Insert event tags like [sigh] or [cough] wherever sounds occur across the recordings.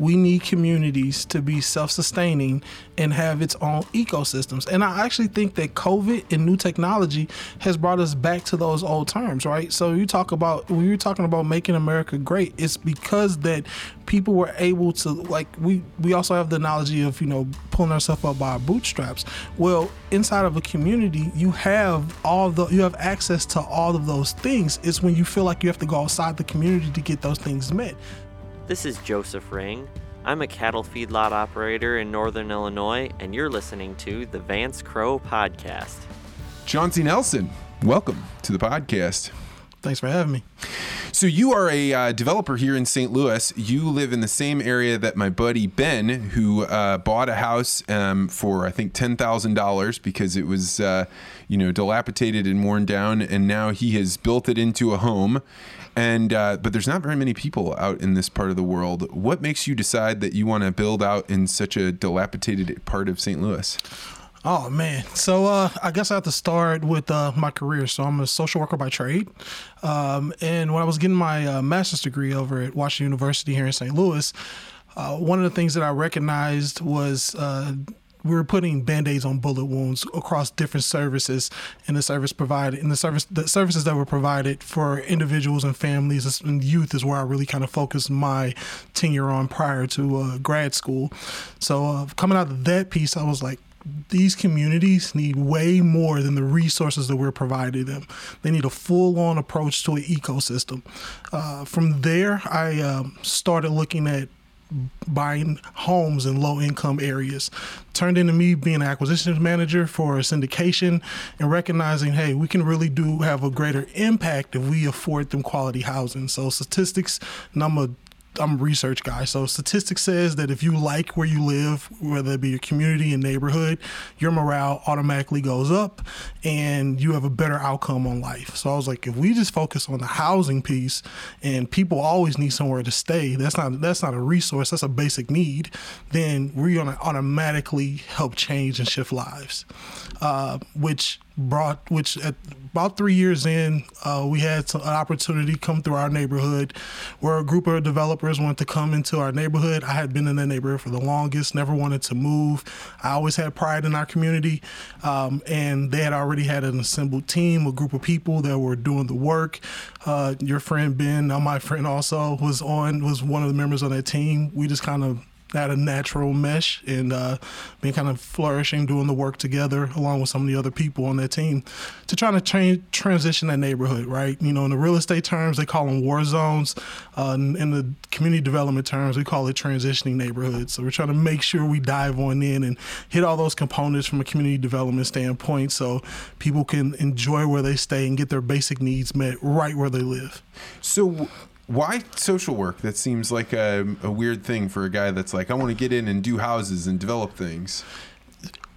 we need communities to be self-sustaining and have its own ecosystems. And I actually think that COVID and new technology has brought us back to those old terms, right? So you talk about when you're talking about making America great, it's because that people were able to like we we also have the analogy of you know pulling ourselves up by our bootstraps. Well, inside of a community, you have all the you have access to all of those things. It's when you feel like you have to go outside the community to get those things met. This is Joseph Ring. I'm a cattle feedlot operator in Northern Illinois, and you're listening to the Vance Crowe Podcast. Chauncey Nelson, welcome to the podcast. Thanks for having me. So you are a uh, developer here in St. Louis. You live in the same area that my buddy Ben, who uh, bought a house um, for I think ten thousand dollars because it was uh, you know dilapidated and worn down, and now he has built it into a home. And uh, but there's not very many people out in this part of the world. What makes you decide that you want to build out in such a dilapidated part of St. Louis? Oh man, so uh, I guess I have to start with uh, my career. So I'm a social worker by trade, um, and when I was getting my uh, master's degree over at Washington University here in St. Louis, uh, one of the things that I recognized was uh, were putting band-aids on bullet wounds across different services in the service provided in the service the services that were provided for individuals and families and youth is where I really kind of focused my tenure on prior to uh, grad school. So uh, coming out of that piece, I was like, these communities need way more than the resources that we're providing them. They need a full on approach to an ecosystem. Uh, from there, I um, started looking at buying homes in low income areas. Turned into me being an acquisitions manager for a syndication and recognizing hey we can really do have a greater impact if we afford them quality housing. So statistics a I'm a research guy. So statistics says that if you like where you live, whether it be your community and neighborhood, your morale automatically goes up and you have a better outcome on life. So I was like, if we just focus on the housing piece and people always need somewhere to stay, that's not that's not a resource, that's a basic need, then we're gonna automatically help change and shift lives. Uh, which brought which at about three years in uh, we had some, an opportunity come through our neighborhood where a group of developers wanted to come into our neighborhood. I had been in that neighborhood for the longest never wanted to move. I always had pride in our community um, and they had already had an assembled team a group of people that were doing the work. Uh, your friend ben now my friend also was on was one of the members on that team. We just kind of had a natural mesh and uh, been kind of flourishing, doing the work together along with some of the other people on that team to try to change, transition that neighborhood, right? You know, in the real estate terms, they call them war zones. Uh, in, the community development terms, we call it transitioning neighborhoods. So we're trying to make sure we dive on in and hit all those components from a community development standpoint so people can enjoy where they stay and get their basic needs met right where they live. So, why social work? That seems like a, a weird thing for a guy that's like, I want to get in and do houses and develop things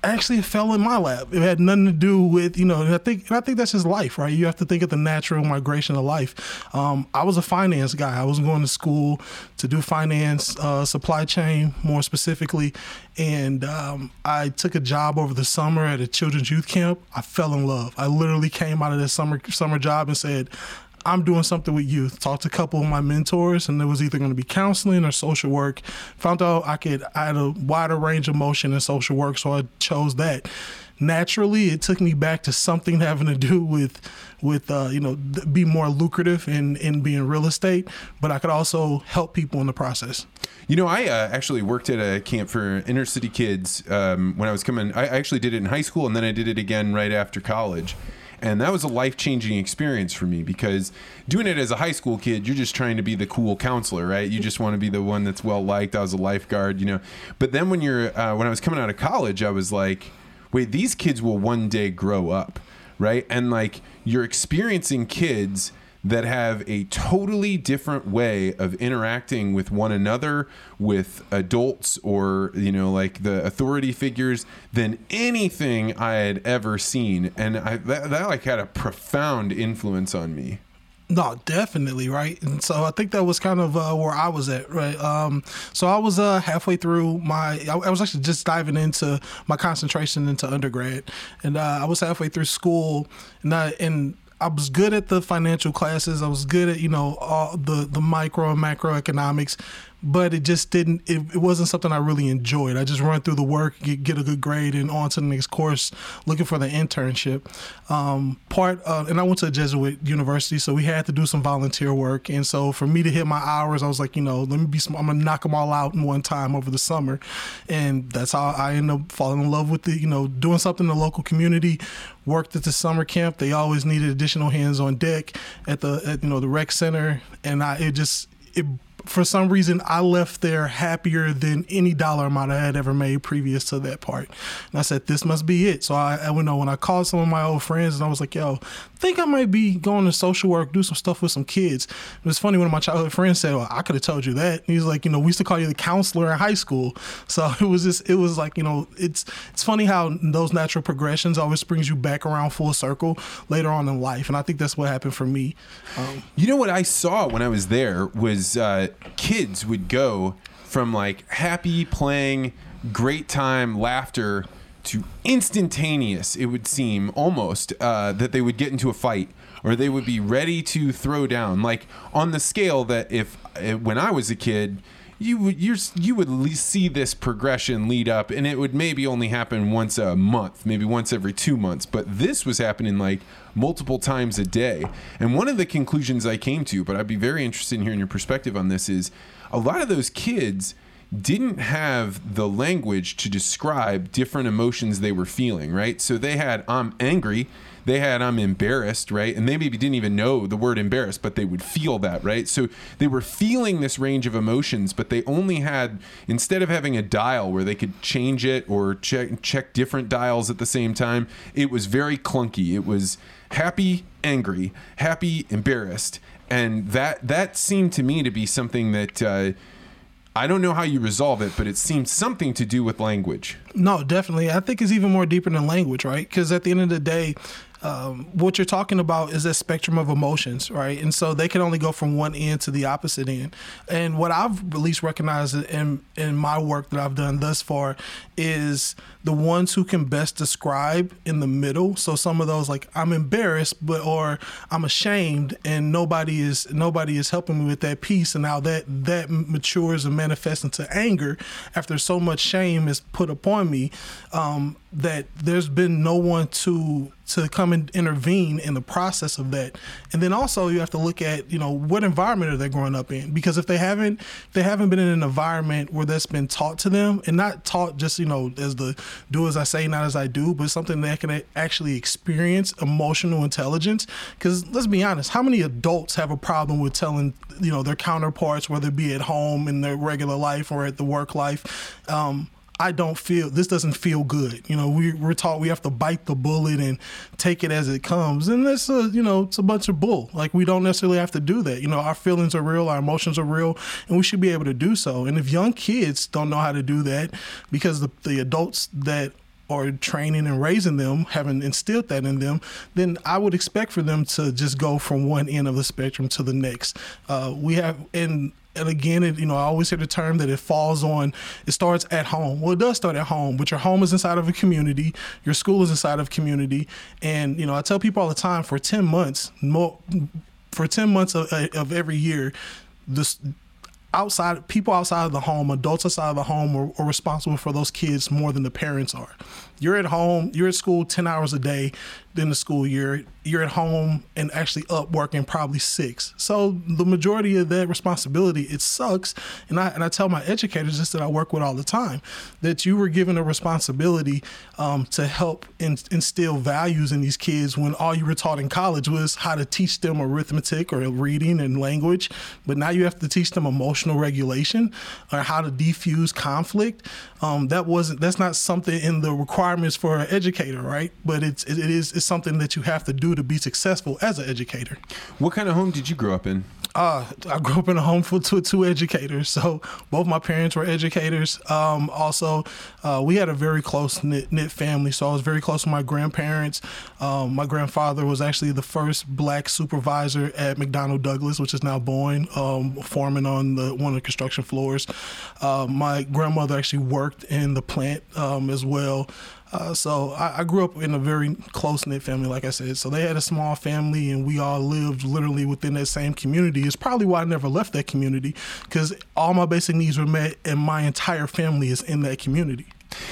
actually it fell in my lap. It had nothing to do with you know. And I think and I think that's just life, right? You have to think of the natural migration of life. Um, I was a finance guy. I was going to school to do finance, uh, supply chain more specifically, and um, I took a job over the summer at a children's youth camp. I fell in love. I literally came out of that summer summer job and said, I'm doing something with youth. Talked to a couple of my mentors, and it was either going to be counseling or social work. Found out I could I had a wider range of motion in social work, so I chose that. Naturally, it took me back to something [laughs] having to do with with uh, you know be more lucrative in in being real estate, but I could also help people in the process. You know, I uh, actually worked at a camp for inner city kids um, when I was coming. I actually did it in high school, and then I did it again right after college and that was a life changing experience for me because doing it as a high school kid, you're just trying to be the cool counselor, right? You just want to be the one that's well liked. I was a lifeguard, you know. But then when you're uh, when I was coming out of college, I was like, wait, these kids will one day grow up, right? And like you're experiencing kids that have a totally different way of interacting with one another, with adults or, you know, like the authority figures than anything I had ever seen. And I, that, that like had a profound influence on me. No, definitely, right. And so I think that was kind of uh, where I was at, right. Um, so I was uh, halfway through my. I, I, was actually just diving into my concentration into undergrad, and uh, I was halfway through school, and I, and I was good at the financial classes. I was good at you know all the the micro and macroeconomics, but it just didn't. It, it wasn't something I really enjoyed. I just run through the work, get, get a good grade, and on to the next course, looking for the internship. Um, part uh, and I went to a Jesuit university, so we had to do some volunteer work. And so for me to hit my hours, I was like, you know, let me be. I'm gonna knock them all out in one time over the summer, and that's how I ended up falling in love with the, you know, doing something in the local community. Worked at the summer camp. They always needed additional hands on deck at the, at, you know, the rec center, and I it just it for some reason I left there happier than any dollar amount I had ever made previous to that part. And I said, this must be it. So I, I you know when I called some of my old friends and I was like, yo, think I might be going to social work, do some stuff with some kids. It was funny one of my childhood friends said, well, I could have told you that. And he's like, you know, we used to call you the counselor in high school. So [laughs] it was just it was like, you know, it's it's funny how those natural progressions always brings you back around full circle later on in life. And I think that's what happened for me. Um, you know what I saw when I was there was uh, kids would go from like happy playing, great time, laughter to instantaneous. It would seem almost uh, that they would get into a fight or they would be ready to throw down. Like on the scale that if uh, when I was a kid you would you you would see this progression lead up, and it would maybe only happen once a month, maybe once every two months. But this was happening like multiple times a day. And one of the conclusions I came to, but I'd be very interested in hearing your perspective on this, is a lot of those kids didn't have the language to describe different emotions they were feeling, right? So they had, I'm angry they had I'm embarrassed, right? And they maybe didn't even know the word embarrassed, but they would feel that, right? So they were feeling this range of emotions, but they only had instead of having a dial where they could change it or check check different dials at the same time, it was very clunky. It was happy, angry, happy, embarrassed, and that that seemed to me to be something that. Uh, I don't know how you resolve it, but it seems something to do with language. No, definitely. I think it's even more deeper than language, right? Because at the end of the day, um, what you're talking about is that spectrum of emotions, right? And so they can only go from one end to the opposite end. And what I've at least recognized in in my work that I've done thus far is the ones who can best describe in the middle. So some of those like I'm embarrassed, but or I'm ashamed, and nobody is nobody is helping me with that piece. And now that that matures and manifests into anger after so much shame is put upon me. Um, that there's been no one to to come and intervene in the process of that. And then also you have to look at, you know, what environment are they growing up in? Because if they haven't they haven't been in an environment where that's been taught to them and not taught just, you know, as the do as I say, not as I do, but something that can actually experience emotional intelligence. Because let's be honest, how many adults have a problem with telling, you know, their counterparts, whether it be at home in their regular life or at the work life, um, I don't feel this doesn't feel good. You know, we we're taught we have to bite the bullet and take it as it comes, and that's a you know it's a bunch of bull. Like we don't necessarily have to do that. You know, our feelings are real, our emotions are real, and we should be able to do so. And if young kids don't know how to do that because the the adults that are training and raising them, having instilled that in them, then I would expect for them to just go from one end of the spectrum to the next. Uh, we have, and and again, it, you know, I always hear the term that it falls on, it starts at home. Well, it does start at home, but your home is inside of a community, your school is inside of community. And, you know, I tell people all the time for 10 months, more, for 10 months of, of every year, this outside people outside of the home, adults outside of the home are, are, responsible for those kids more than the parents are. You're at home, you're at school 10 hours a day in the school year you're at home and actually up working probably six. So the majority of that responsibility, it sucks. And I and I tell my educators this that I work with all the time, that you were given a responsibility um, to help in, instill values in these kids when all you were taught in college was how to teach them arithmetic or reading and language. But now you have to teach them emotional regulation or how to defuse conflict. Um, that wasn't that's not something in the requirements for an educator, right? But it's it, is it's something that you have to do to be successful as an educator. What kind of home did you grow up in? Uh, I grew up in a home for two, two educators. So both my parents were educators. Um, also, uh, we had a very close knit, knit, family. So I was very close to my grandparents. Um, my grandfather was actually the first black supervisor at McDonnell Douglas, which is now Boeing, um, foreman on the one of the construction floors. Uh, my grandmother actually worked in the plant um, as well. Uh, so I, I, grew up in a very close knit family, like I said. So they had a small family, and we all lived literally within that same community. It's probably why I never left that community because all my basic needs were met, and my entire family is in that community.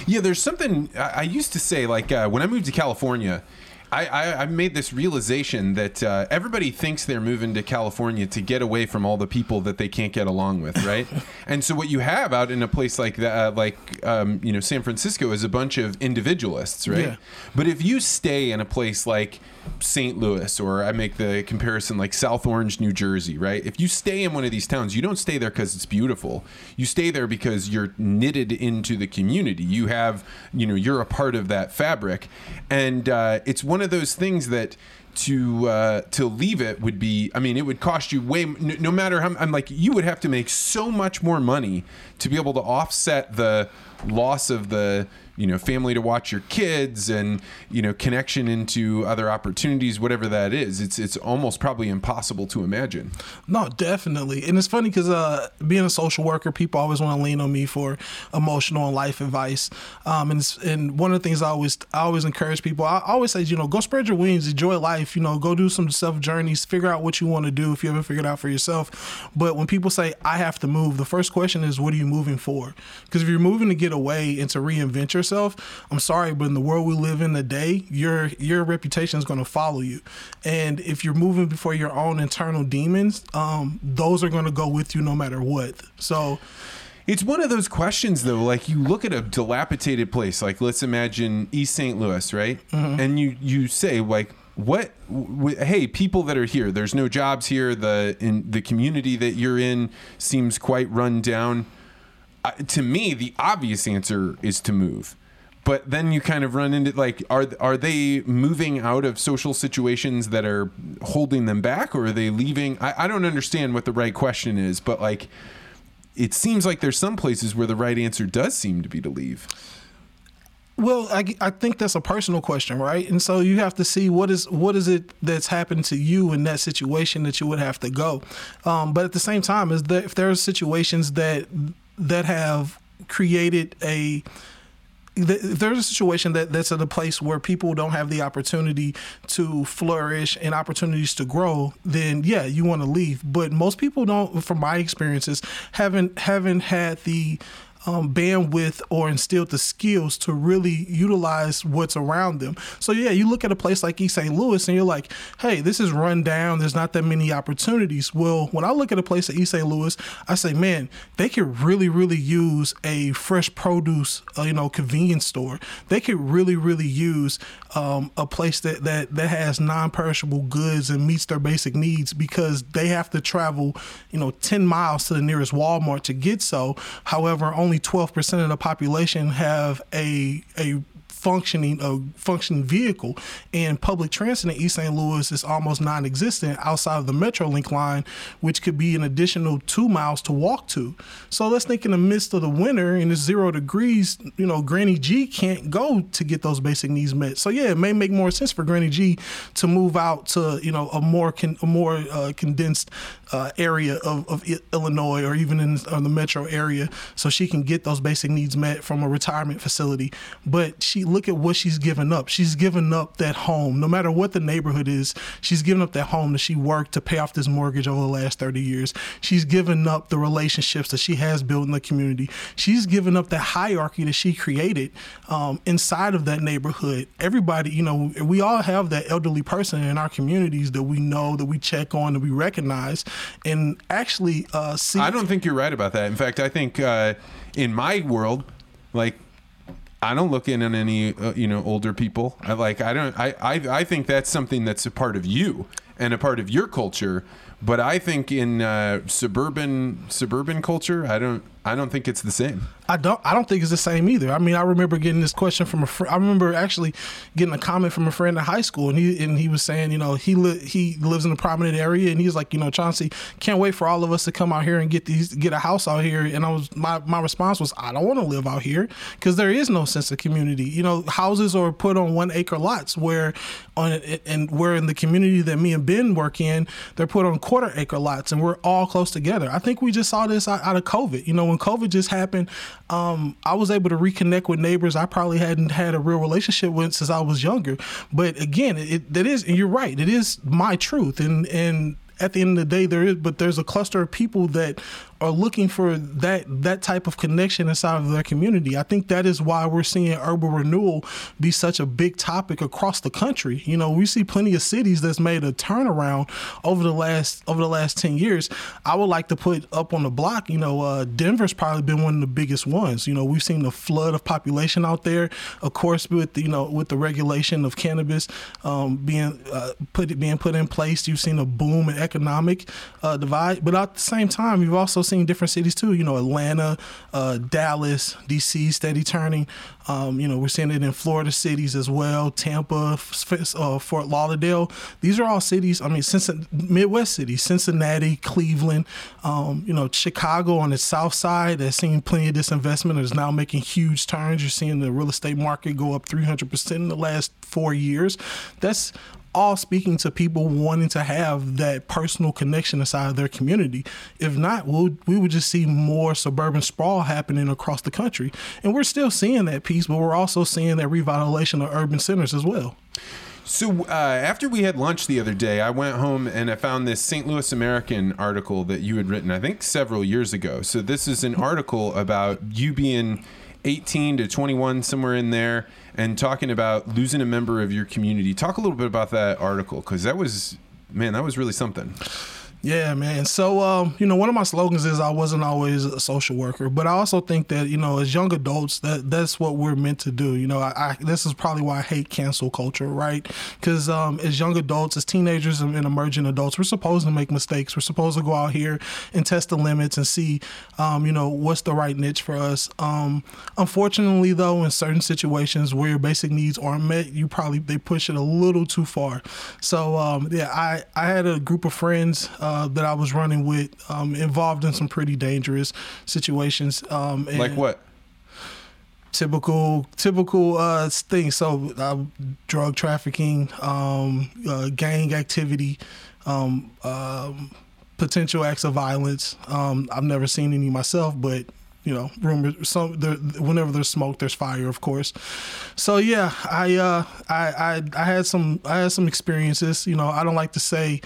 Yeah, there's something I, I used to say, like uh, when I moved to California. I, I, I made this realization that uh, everybody thinks they're moving to California to get away from all the people that they can't get along with, right? [laughs] and so what you have out in a place like that, uh, like um, you know San Francisco, is a bunch of individualists, right? Yeah. But if you stay in a place like St. Louis, or I make the comparison like South Orange, New Jersey, right? If you stay in one of these towns, you don't stay there because it's beautiful. You stay there because you're knitted into the community. You have, you know, you're a part of that fabric, and uh, it's one of those things that to uh, to leave it would be I mean it would cost you way no, no matter how I'm like you would have to make so much more money to be able to offset the loss of the you know family to watch your kids and you know connection into other opportunities whatever that is it's it's almost probably impossible to imagine. No definitely. And it's funny because uh, being a social worker people always want to lean on me for emotional and life advice. Um, and and one of the things I always I always encourage people I always say you know go spread your wings enjoy life you know go do some self journeys figure out what you want to do if you haven't figured out for yourself. But when people say I have to move the first question is what are you moving for? Because if you're moving to get away and to reinvent yourself yourself, I'm sorry, but in the world we live in today, your your reputation is going to follow you. And if you're moving before your own internal demons, um, those are going to go with you no matter what. So. It's one of those questions though. Like you look at a dilapidated place, like let's imagine East St. Louis, right? Mm-hmm. And you you say like, what w- hey people that are here there's no jobs here the in the community that you're in seems quite run down uh, to me the obvious answer is to move but then you kind of run into like are are they moving out of social situations that are holding them back or are they leaving I, I don't understand what the right question is but like it seems like there's some places where the right answer does seem to be to leave well, I, I think that's a personal question, right? And so you have to see what is what is it that's happened to you in that situation that you would have to go. Um, but at the same time, is that if there are situations that that have created a if there's a situation that that's at a place where people don't have the opportunity to flourish and opportunities to grow, then yeah, you want to leave. But most people don't, from my experiences, haven't haven't had the um, bandwidth or instilled the skills to really utilize what's around them. So yeah, you look at a place like East St. Louis and you're like, hey, this is run down. There's not that many opportunities. Well, when I look at a place like East St. Louis, I say, man, they could really, really use a fresh produce, uh, you know, convenience store. They could really, really use um, a place that, that that has non-perishable goods and meets their basic needs because they have to travel, you know, 10 miles to the nearest Walmart to get so. However, only 12% of the population have a a functioning a functioning vehicle. And public transit in East St. Louis is almost non-existent outside of the Metrolink line, which could be an additional two miles to walk to. So let's think in the midst of the winter and it's zero degrees, you know, Granny G can't go to get those basic needs met. So yeah, it may make more sense for Granny G to move out to you know a more con- a more uh, condensed uh, area of, of Illinois or even in the metro area, so she can get those basic needs met from a retirement facility. But she look at what she's given up. She's given up that home, no matter what the neighborhood is. She's given up that home that she worked to pay off this mortgage over the last 30 years. She's given up the relationships that she has built in the community. She's given up that hierarchy that she created um, inside of that neighborhood. Everybody, you know, we all have that elderly person in our communities that we know, that we check on, that we recognize, and actually uh, see. I don't think you're right about that. In fact, I think uh, in my world, like I don't look in on any uh, you know older people. I like I don't I, I I think that's something that's a part of you and a part of your culture. But I think in uh, suburban suburban culture, I don't I don't think it's the same. I don't. I don't think it's the same either. I mean, I remember getting this question from a friend. I remember actually getting a comment from a friend in high school, and he and he was saying, you know, he li- he lives in a prominent area, and he's like, you know, Chauncey, can't wait for all of us to come out here and get these get a house out here. And I was my my response was, I don't want to live out here because there is no sense of community. You know, houses are put on one acre lots where on and where in the community that me and Ben work in, they're put on quarter acre lots, and we're all close together. I think we just saw this out, out of COVID. You know, when COVID just happened, um, I was able to reconnect with neighbors I probably hadn't had a real relationship with since I was younger. But again, it, it is, and you're right, it is my truth, and and at the end of the day, there is, but there's a cluster of people that are looking for that that type of connection inside of their community. I think that is why we're seeing urban renewal be such a big topic across the country. You know, we see plenty of cities that's made a turnaround over the last over the last ten years. I would like to put up on the block. You know, uh, Denver's probably been one of the biggest ones. You know, we've seen the flood of population out there. Of course, with you know with the regulation of cannabis um, being uh, put being put in place, you've seen a boom in economic uh, divide. But at the same time, you've also seen different cities too. You know, Atlanta, uh, Dallas, DC, steady turning. Um, you know, we're seeing it in Florida cities as well, Tampa, uh, Fort Lauderdale. These are all cities. I mean, Cincinnati, Midwest cities, Cincinnati, Cleveland. Um, you know, Chicago on the south side that's seeing plenty of disinvestment and is now making huge turns. You're seeing the real estate market go up 300% in the last four years. That's all speaking to people wanting to have that personal connection inside of their community. If not, we'll, we would just see more suburban sprawl happening across the country. And we're still seeing that piece, but we're also seeing that revitalization of urban centers as well. So uh, after we had lunch the other day, I went home and I found this St. Louis American article that you had written, I think several years ago. So this is an article about you being 18 to 21, somewhere in there, and talking about losing a member of your community. Talk a little bit about that article because that was, man, that was really something. Yeah, man. So, um, you know, one of my slogans is I wasn't always a social worker, but I also think that you know, as young adults, that that's what we're meant to do. You know, I, I this is probably why I hate cancel culture, right? Because um, as young adults, as teenagers and, and, emerging adults, we're supposed to make mistakes. We're supposed to go out here and test the limits and see, um, you know, what's the right niche for us. Um, unfortunately, though, in certain situations where your basic needs aren't met, you probably they push it a little too far. So, um, yeah, I I had a group of friends. Uh, uh, that I was running with um, involved in some pretty dangerous situations. Um, like what? Typical, typical uh, things. So, uh, drug trafficking, um, uh, gang activity, um, um, potential acts of violence. Um, I've never seen any myself, but you know, rumors. Some there, whenever there's smoke, there's fire, of course. So yeah, I, uh, I, I, I had some, I had some experiences. You know, I don't like to say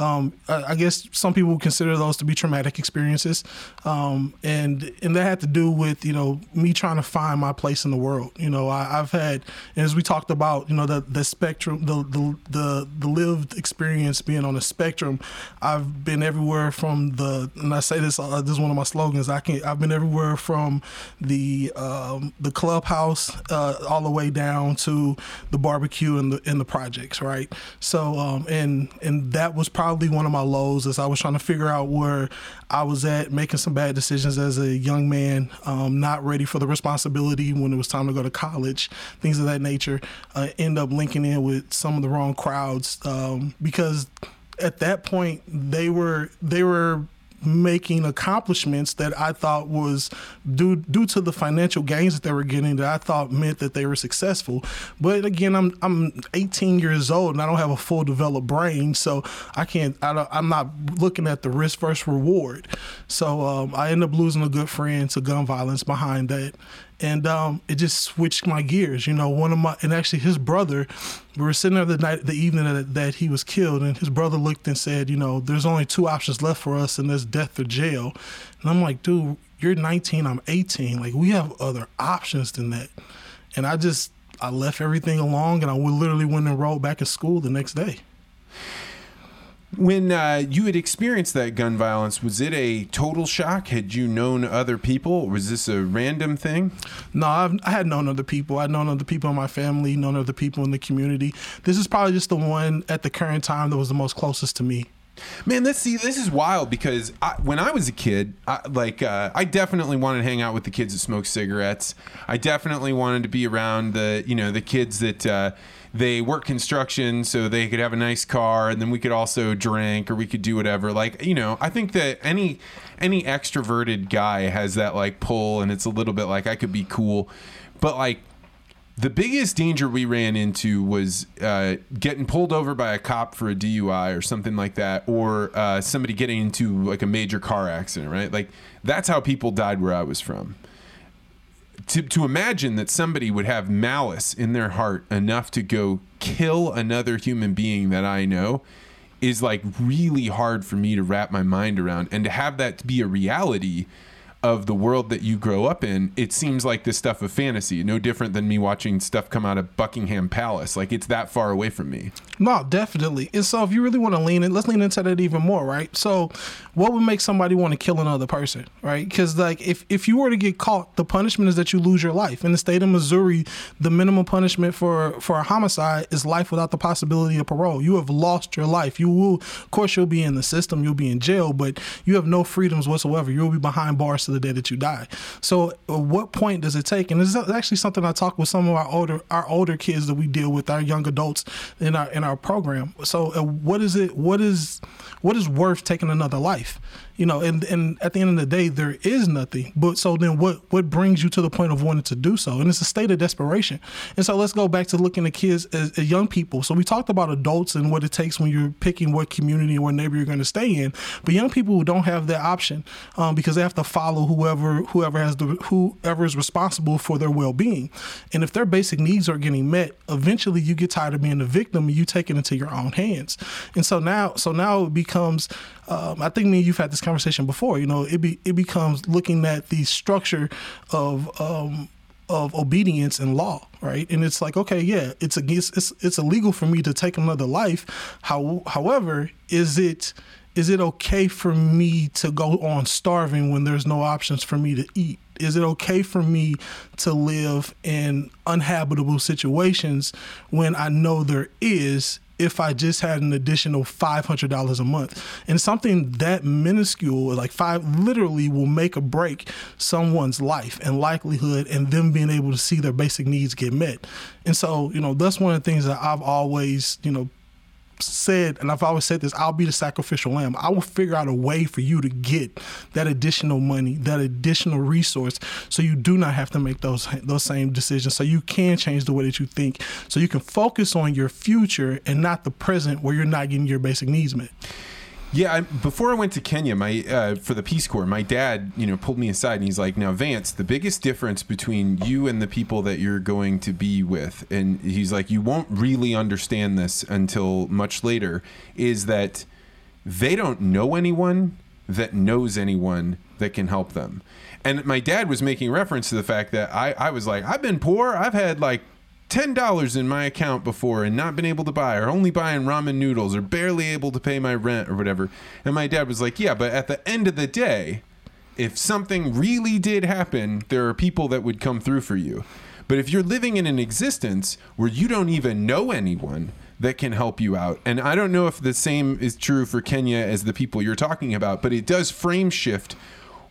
um, I guess some people consider those to be traumatic experiences, um, and and that had to do with you know me trying to find my place in the world. You know, I, have had, as we talked about, you know, the the spectrum, the, the the the lived experience being on a spectrum. I've been everywhere from the, and I say this, uh, this is one of my slogans. I can, I've been everywhere from the um, the clubhouse uh, all the way down to the barbecue and the in the projects, right? So, um, and and that was probably probably one of my lows as I was trying to figure out where I was at, making some bad decisions as a young man, um, not ready for the responsibility when it was time to go to college, things of that nature. Uh, end up linking in with some of the wrong crowds um, because at that point they were they were making accomplishments that I thought was due due to the financial gains that they were getting that I thought meant that they were successful. But again, I'm I'm 18 years old and I don't have a full developed brain, so I can't. I am not looking at the risk versus reward. So um, I end up losing a good friend to gun violence behind that, and um, it just switched my gears. You know, one of my and actually his brother, we were sitting there the night, the evening that, that he was killed, and his brother looked and said, you know, there's only two options left for us, and there's death or jail. And I'm like, dude, you're 19, I'm 18. Like we have other options than that. And I just I left everything along, and I literally went and enrolled back in school the next day. When uh, you had experienced that gun violence, was it a total shock? Had you known other people? Was this a random thing? No, I've, I had known other people. I'd known other people in my family, known other people in the community. This is probably just the one at the current time that was the most closest to me. Man, this see this is wild because I, when I was a kid, I, like uh, I definitely wanted to hang out with the kids that smoke cigarettes. I definitely wanted to be around the you know the kids that. Uh, they work construction so they could have a nice car and then we could also drink or we could do whatever like you know i think that any any extroverted guy has that like pull and it's a little bit like i could be cool but like the biggest danger we ran into was uh, getting pulled over by a cop for a DUI or something like that, or uh, somebody getting into like a major car accident, right? Like that's how people died where I was from. To, to imagine that somebody would have malice in their heart enough to go kill another human being that I know is like really hard for me to wrap my mind around. And to have that be a reality of the world that you grow up in, it seems like this stuff of fantasy, no different than me watching stuff come out of Buckingham Palace. Like it's that far away from me. No, definitely. And so if you really want to lean in, let's lean into that even more, right? So what would make somebody want to kill another person, right? Because like if, if you were to get caught, the punishment is that you lose your life. In the state of Missouri, the minimum punishment for, for a homicide is life without the possibility of parole. You have lost your life. You will, of course, you'll be in the system, you'll be in jail, but you have no freedoms whatsoever. You'll be behind bars to the day that you die. So at what point does it take? And this is actually something I talk with some of our older our older kids that we deal with, our young adults in our in our program. So uh, what is it? What is what is worth taking another life? You know, and and at the end of the day, there is nothing. But so then, what what brings you to the point of wanting to do so? And it's a state of desperation. And so let's go back to looking at kids as, as young people. So we talked about adults and what it takes when you're picking what community or neighbor you're going to stay in. But young people who don't have that option um, because they have to follow whoever whoever has the whoever is responsible for their well being. And if their basic needs are getting met, eventually you get tired of being the victim and you take it into your own hands. And so now, so now it becomes um, I think me and you've had this conversation before. You know, it be it becomes looking at the structure of um, of obedience and law, right? And it's like, okay, yeah, it's against it's it's illegal for me to take another life. How, however, is it is it okay for me to go on starving when there's no options for me to eat? Is it okay for me to live in uninhabitable situations when I know there is if I just had an additional $500 a month. And something that minuscule, like five, literally will make or break someone's life and likelihood and them being able to see their basic needs get met. And so, you know, that's one of the things that I've always, you know, said, and I've always said this, I'll be the sacrificial lamb. I will figure out a way for you to get that additional money, that additional resource, so you do not have to make those those same decisions. So you can change the way that you think. So you can focus on your future and not the present where you're not getting your basic needs met. Yeah, I, before I went to Kenya, my uh, for the Peace Corps, my dad, you know, pulled me aside and he's like, "Now, Vance, the biggest difference between you and the people that you're going to be with, and he's like, you won't really understand this until much later, is that they don't know anyone that knows anyone that can help them." And my dad was making reference to the fact that I, I was like, I've been poor. I've had like ten dollars in my account before and not been able to buy, or only buying ramen noodles, or barely able to pay my rent or whatever. And my dad was like, "Yeah, but at the end of the day, if something really did happen, there are people that would come through for you. But if you're living in an existence where you don't even know anyone." That can help you out. And I don't know if the same is true for Kenya as the people you're talking about, but it does frame shift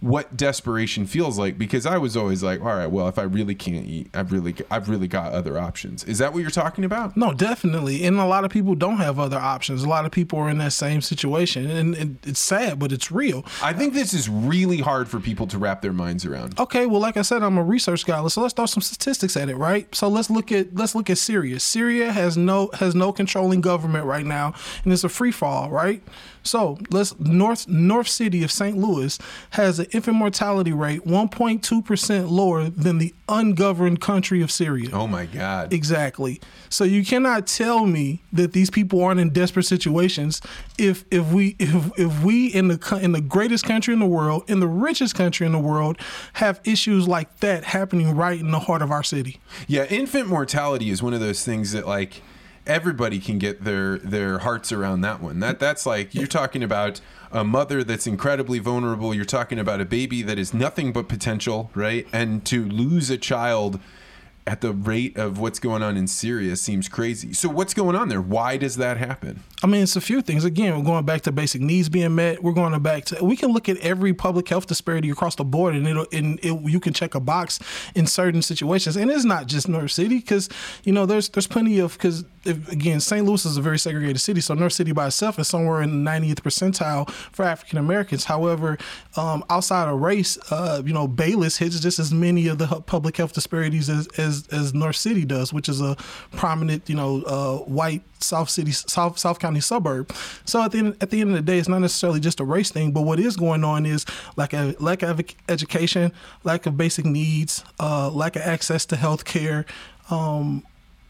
what desperation feels like because I was always like, all right, well, if I really can't eat, I've really I've really got other options. Is that what you're talking about? No, definitely. And a lot of people don't have other options. A lot of people are in that same situation, and, and it's sad, but it's real. I think this is really hard for people to wrap their minds around. Okay, well, like I said, I'm a research scholar, so let's throw some statistics at it, right? So let's look at let's look at Syria. Syria has no has no controlling government right now, and it's a free fall, right? So let's North North City of St. Louis has an infant mortality rate 1.2 percent lower than the ungoverned country of Syria. Oh my God! Exactly. So you cannot tell me that these people aren't in desperate situations if if we if if we in the in the greatest country in the world, in the richest country in the world, have issues like that happening right in the heart of our city. Yeah, infant mortality is one of those things that like everybody can get their their hearts around that one. That that's like you're talking about a mother that's incredibly vulnerable. You're talking about a baby that is nothing but potential, right? And to lose a child at the rate of what's going on in Syria seems crazy. So what's going on there? Why does that happen? I mean, it's a few things. Again, we're going back to basic needs being met. We're going back to we can look at every public health disparity across the board, and it'll and it, you can check a box in certain situations. And it's not just North City because you know there's there's plenty of because again, St. Louis is a very segregated city, so North City by itself is somewhere in the 90th percentile for African Americans. However, um, outside of race, uh, you know, Bayless hits just as many of the public health disparities as, as, as North City does, which is a prominent, you know, uh, white South City, South South County suburb. So at the end, at the end of the day, it's not necessarily just a race thing, but what is going on is like a lack of education, lack of basic needs, uh, lack of access to health care. Um,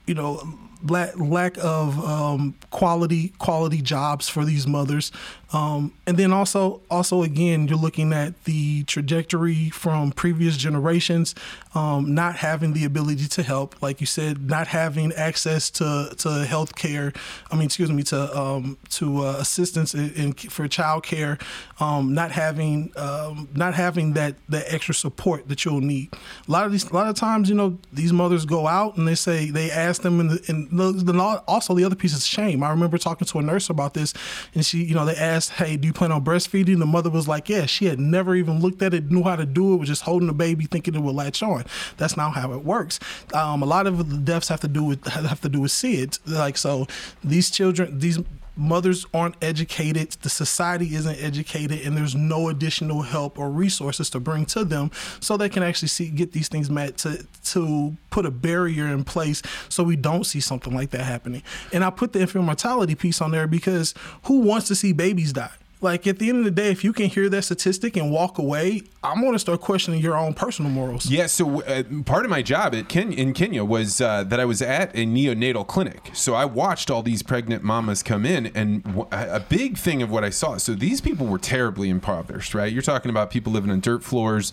you know, lack, lack of um, quality quality jobs for these mothers, um, and then also also again you're looking at the trajectory from previous generations um, not having the ability to help, like you said, not having access to to health care. I mean, excuse me, to um, to uh, assistance in, in, for child care, um, not having um, not having that that extra support that you'll need. A lot of these, a lot of times, you know, these mothers go out and they say they ask them, and the, the, also the other piece is shame. I remember talking to a nurse about this, and she, you know, they asked, "Hey, do you plan on breastfeeding?" The mother was like, "Yeah." She had never even looked at it, knew how to do it, was just holding the baby, thinking it would latch on. That's not how it works. Um, a lot of the deaths have to do with [laughs] have to do with SIDS. Like so, these children, these mothers aren't educated, the society isn't educated, and there's no additional help or resources to bring to them so they can actually see get these things met to to put a barrier in place so we don't see something like that happening. And I put the infant mortality piece on there because who wants to see babies die? Like at the end of the day, if you can hear that statistic and walk away, I'm going to start questioning your own personal morals. Yeah. So uh, part of my job at Ken- in Kenya was uh, that I was at a neonatal clinic. So I watched all these pregnant mamas come in, and w- a big thing of what I saw. So these people were terribly impoverished, right? You're talking about people living on dirt floors.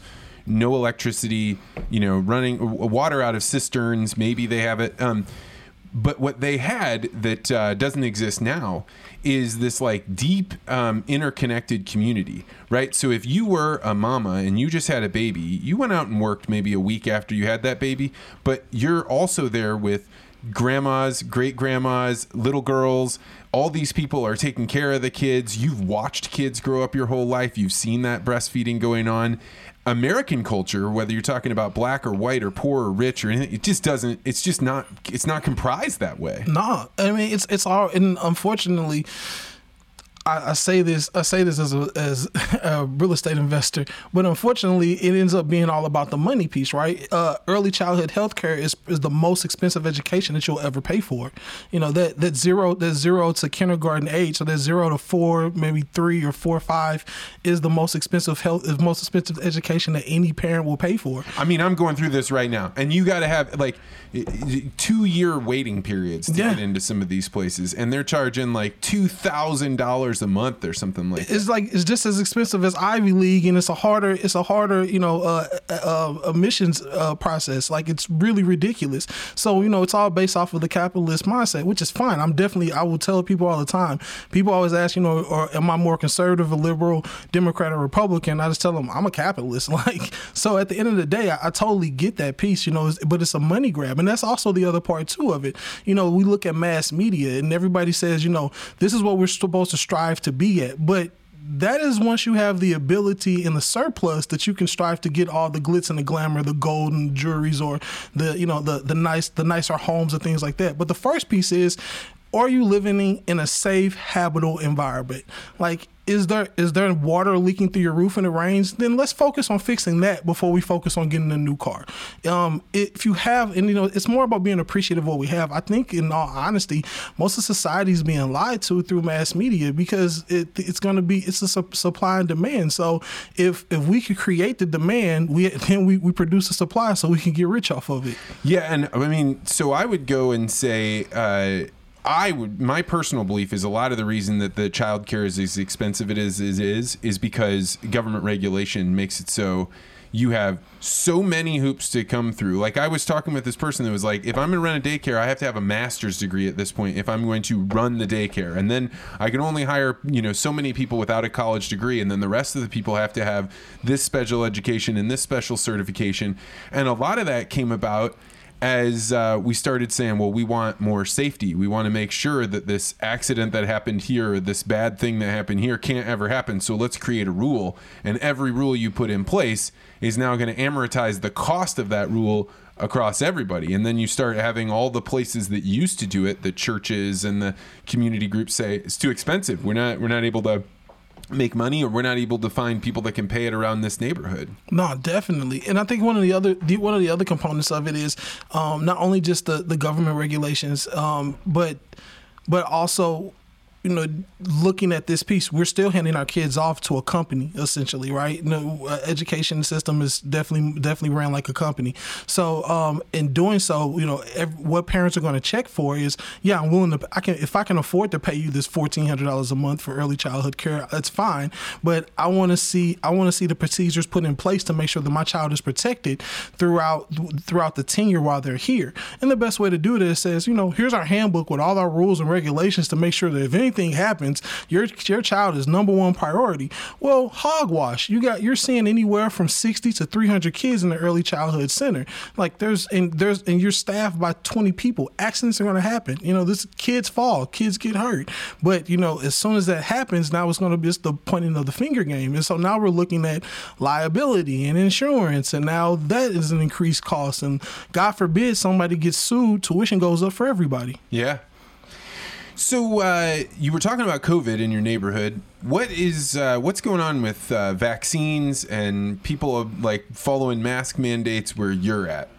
No electricity, you know, running water out of cisterns. Maybe they have it. Um, but what they had that uh, doesn't exist now is this like deep um, interconnected community, right? So if you were a mama and you just had a baby, you went out and worked maybe a week after you had that baby, but you're also there with grandmas, great grandmas, little girls. All these people are taking care of the kids. You've watched kids grow up your whole life. You've seen that breastfeeding going on. American culture, whether you're talking about black or white or poor or rich or anything, it just doesn't. It's just not. It's not comprised that way. No, I mean it's it's all and unfortunately I, I, say this I say this as a as [laughs] a real estate investor, but unfortunately, it ends up being all about the money piece, right? Uh, early childhood health care is, is the most expensive education that you'll ever pay for. You know that that zero that zero to kindergarten age, so that zero to four, maybe three or four or five, is the most expensive health is most expensive education that any parent will pay for. I mean, I'm going through this right now, and you got to have like two year waiting periods to yeah. get into some of these places, and they're charging like two thousand dollars a month or something like. It's that. like it's just as expensive as Ivy League, and it's a harder it's a harder you know uh, uh, admissions uh, process. Like it's really ridiculous. So you know it's all based off of the capitalist mindset, which is fine. I'm definitely I will tell people all the time. People always ask you know, or am I more conservative, or liberal, Democrat, or Republican? I just tell them I'm a capitalist. [laughs] Like so at the end of the day, I, I totally get that piece. You know, but it's a money grab, and that's also the other part too of it. You know, we look at mass media, and everybody says you know this is what we're supposed to strive to be at, but that is once you have the ability and the surplus that you can strive to get all the glitz and the glamour, the gold and juries, or the you know the the nice the nicer homes and things like that. But the first piece is, are you living in a safe, habitable environment? Like is there is there water leaking through your roof in the rains? Then let's focus on fixing that before we focus on getting a new car. Um, if you have, and you know, it's more about being appreciative of what we have. I think, in all honesty, most of society is being lied to through mass media because it, it's going to be it's a su- supply and demand. So if if we could create the demand, we then we, we produce a supply so we can get rich off of it. Yeah, and I mean, so I would go and say. Uh, I would my personal belief is a lot of the reason that the child care is as expensive it is is is is because government regulation makes it so you have so many hoops to come through. Like I was talking with this person that was like, if I'm going to run a daycare, I have to have a master's degree at this point if I'm going to run the daycare. And then I can only hire, you know, so many people without a college degree and then the rest of the people have to have this special education and this special certification. And a lot of that came about as uh, we started saying, well, we want more safety. We want to make sure that this accident that happened here, this bad thing that happened here, can't ever happen. So let's create a rule. And every rule you put in place is now going to amortize the cost of that rule across everybody. And then you start having all the places that used to do it, the churches and the community groups say it's too expensive. We're not we're not able to make money or we're not able to find people that can pay it around this neighborhood. No, definitely. And I think one of the other the, one of the other components of it is um, not only just the, the government regulations, um, but but also you know, looking at this piece, we're still handing our kids off to a company, essentially, right? You know, uh, education system is definitely definitely ran like a company. So, um, in doing so, you know, every, what parents are going to check for is, yeah, I'm willing to, I can, if I can afford to pay you this fourteen hundred dollars a month for early childhood care, that's fine. But I want to see, I want to see the procedures put in place to make sure that my child is protected throughout throughout the tenure while they're here. And the best way to do this is, you know, here's our handbook with all our rules and regulations to make sure that if anything anything happens, your your child is number one priority. Well, hogwash. You got you're seeing anywhere from 60 to 300 kids in the early childhood center. Like there's and there's and you're staffed by 20 people. Accidents are going to happen. You know, this kids fall, kids get hurt. But you know, as soon as that happens, now it's going to be just the pointing of the finger game. And so now we're looking at liability and insurance, and now that is an increased cost. And God forbid somebody gets sued, tuition goes up for everybody. Yeah. So uh, you were talking about COVID in your neighborhood. What is uh, what's going on with uh, vaccines and people like following mask mandates where you're at?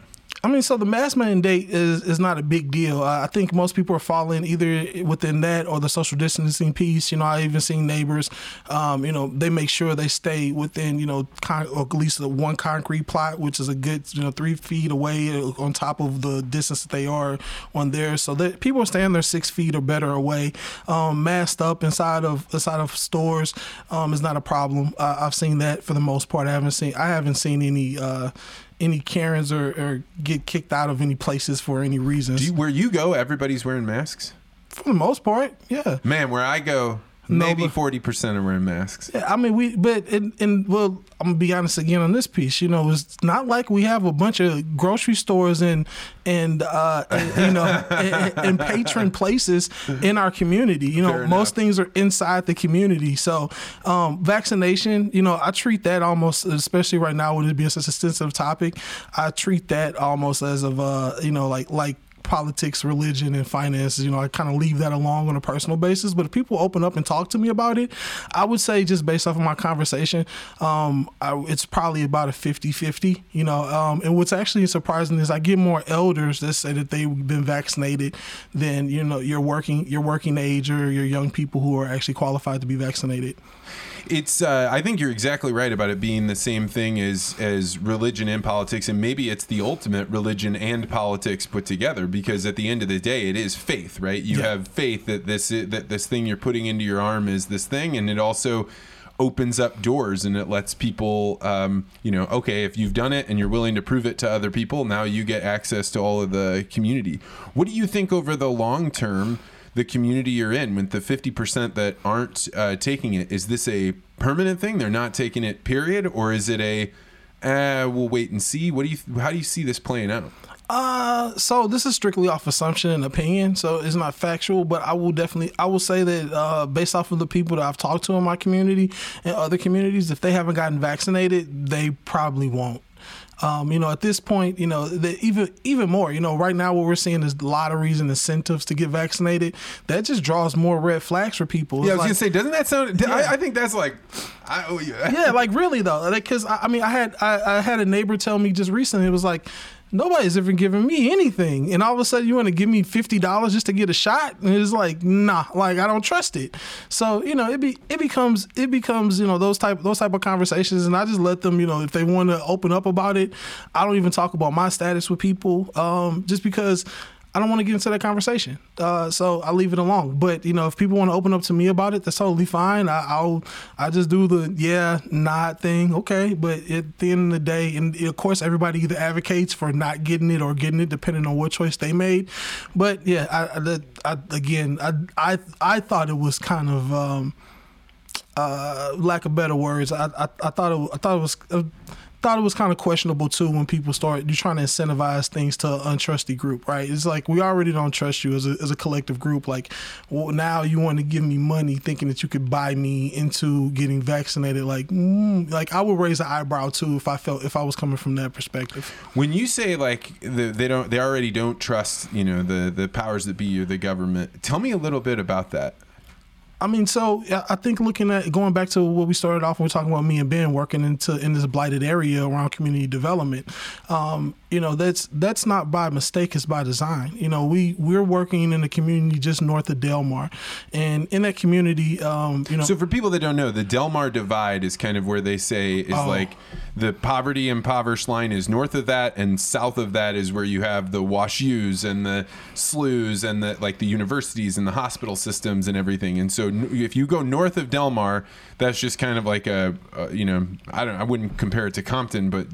I mean, so the mask mandate is is not a big deal. I think most people are falling either within that or the social distancing piece. You know, I even seen neighbors. Um, you know, they make sure they stay within you know con- or at least the one concrete plot, which is a good you know three feet away uh, on top of the distance that they are on there. So that people are staying there six feet or better away. Um, masked up inside of inside of stores um, is not a problem. Uh, I've seen that for the most part. I haven't seen I haven't seen any. Uh, any Karens or, or get kicked out of any places for any reasons. You, where you go, everybody's wearing masks. For the most part, yeah. Man, where I go, Maybe forty percent are wearing masks. Yeah, I mean we, but and, and well, I'm gonna be honest again on this piece. You know, it's not like we have a bunch of grocery stores and and, uh, and you know [laughs] and, and, patron places in our community. You know, most things are inside the community. So um, vaccination, you know, I treat that almost, especially right now with it being such a sensitive topic, I treat that almost as of uh, you know like like politics, religion, and finances. You know, I kind of leave that along on a personal basis. But if people open up and talk to me about it, I would say just based off of my conversation, um, I, it's probably about a 50 50. You know, um, and what's actually surprising is I get more elders that say that they've been vaccinated than, you know, your working, your working age or your young people who are actually qualified to be vaccinated. It's. Uh, I think you're exactly right about it being the same thing as as religion and politics, and maybe it's the ultimate religion and politics put together. Because at the end of the day, it is faith, right? You yeah. have faith that this that this thing you're putting into your arm is this thing, and it also opens up doors and it lets people um, you know okay if you've done it and you're willing to prove it to other people now you get access to all of the community what do you think over the long term the community you're in with the 50% that aren't uh, taking it is this a permanent thing they're not taking it period or is it a uh, we'll wait and see what do you how do you see this playing out uh, so this is strictly off assumption and opinion, so it's not factual. But I will definitely, I will say that uh, based off of the people that I've talked to in my community and other communities, if they haven't gotten vaccinated, they probably won't. Um, you know, at this point, you know, the, even even more, you know, right now what we're seeing is lotteries and incentives to get vaccinated. That just draws more red flags for people. It's yeah, I was like, gonna say, doesn't that sound? Yeah. I, I, think that's like, I owe you. yeah, like really though, because like, I, I, mean, I had I, I had a neighbor tell me just recently. It was like nobody's ever given me anything. And all of a sudden, you want to give me fifty dollars just to get a shot? And it's like, nah, like I don't trust it. So you know, it be it becomes it becomes you know those type those type of conversations, and I just let them you know if they want to open up about it. I don't even talk about my status with people, um, just because I don't want to get into that conversation. Uh, so I leave it alone. But you know, if people want to open up to me about it, that's totally fine. I, will I just do the yeah, not thing. Okay, but at the end of the day, and of course, everybody either advocates for not getting it or getting it, depending on what choice they made. But yeah, I, I, I again, I, I, I thought it was kind of. Um, uh, lack of better words, I, I, I thought it, I thought it was uh, thought it was kind of questionable too when people start you're trying to incentivize things to an untrusty group, right? It's like we already don't trust you as a, as a collective group. Like, well, now you want to give me money, thinking that you could buy me into getting vaccinated. Like, mm, like I would raise an eyebrow too if I felt if I was coming from that perspective. When you say like the, they don't, they already don't trust, you know, the the powers that be or the government. Tell me a little bit about that. I mean, so I think looking at going back to what we started off when we are talking about me and Ben working into in this blighted area around community development. Um, you know, that's that's not by mistake; it's by design. You know, we we're working in a community just north of Delmar, and in that community, um, you know. So for people that don't know, the Delmar Divide is kind of where they say is oh. like the poverty impoverished line is north of that, and south of that is where you have the WashU's and the SLUs and the like the universities and the hospital systems and everything. And so if you go north of Delmar, that's just kind of like a, a you know I don't I wouldn't compare it to Compton, but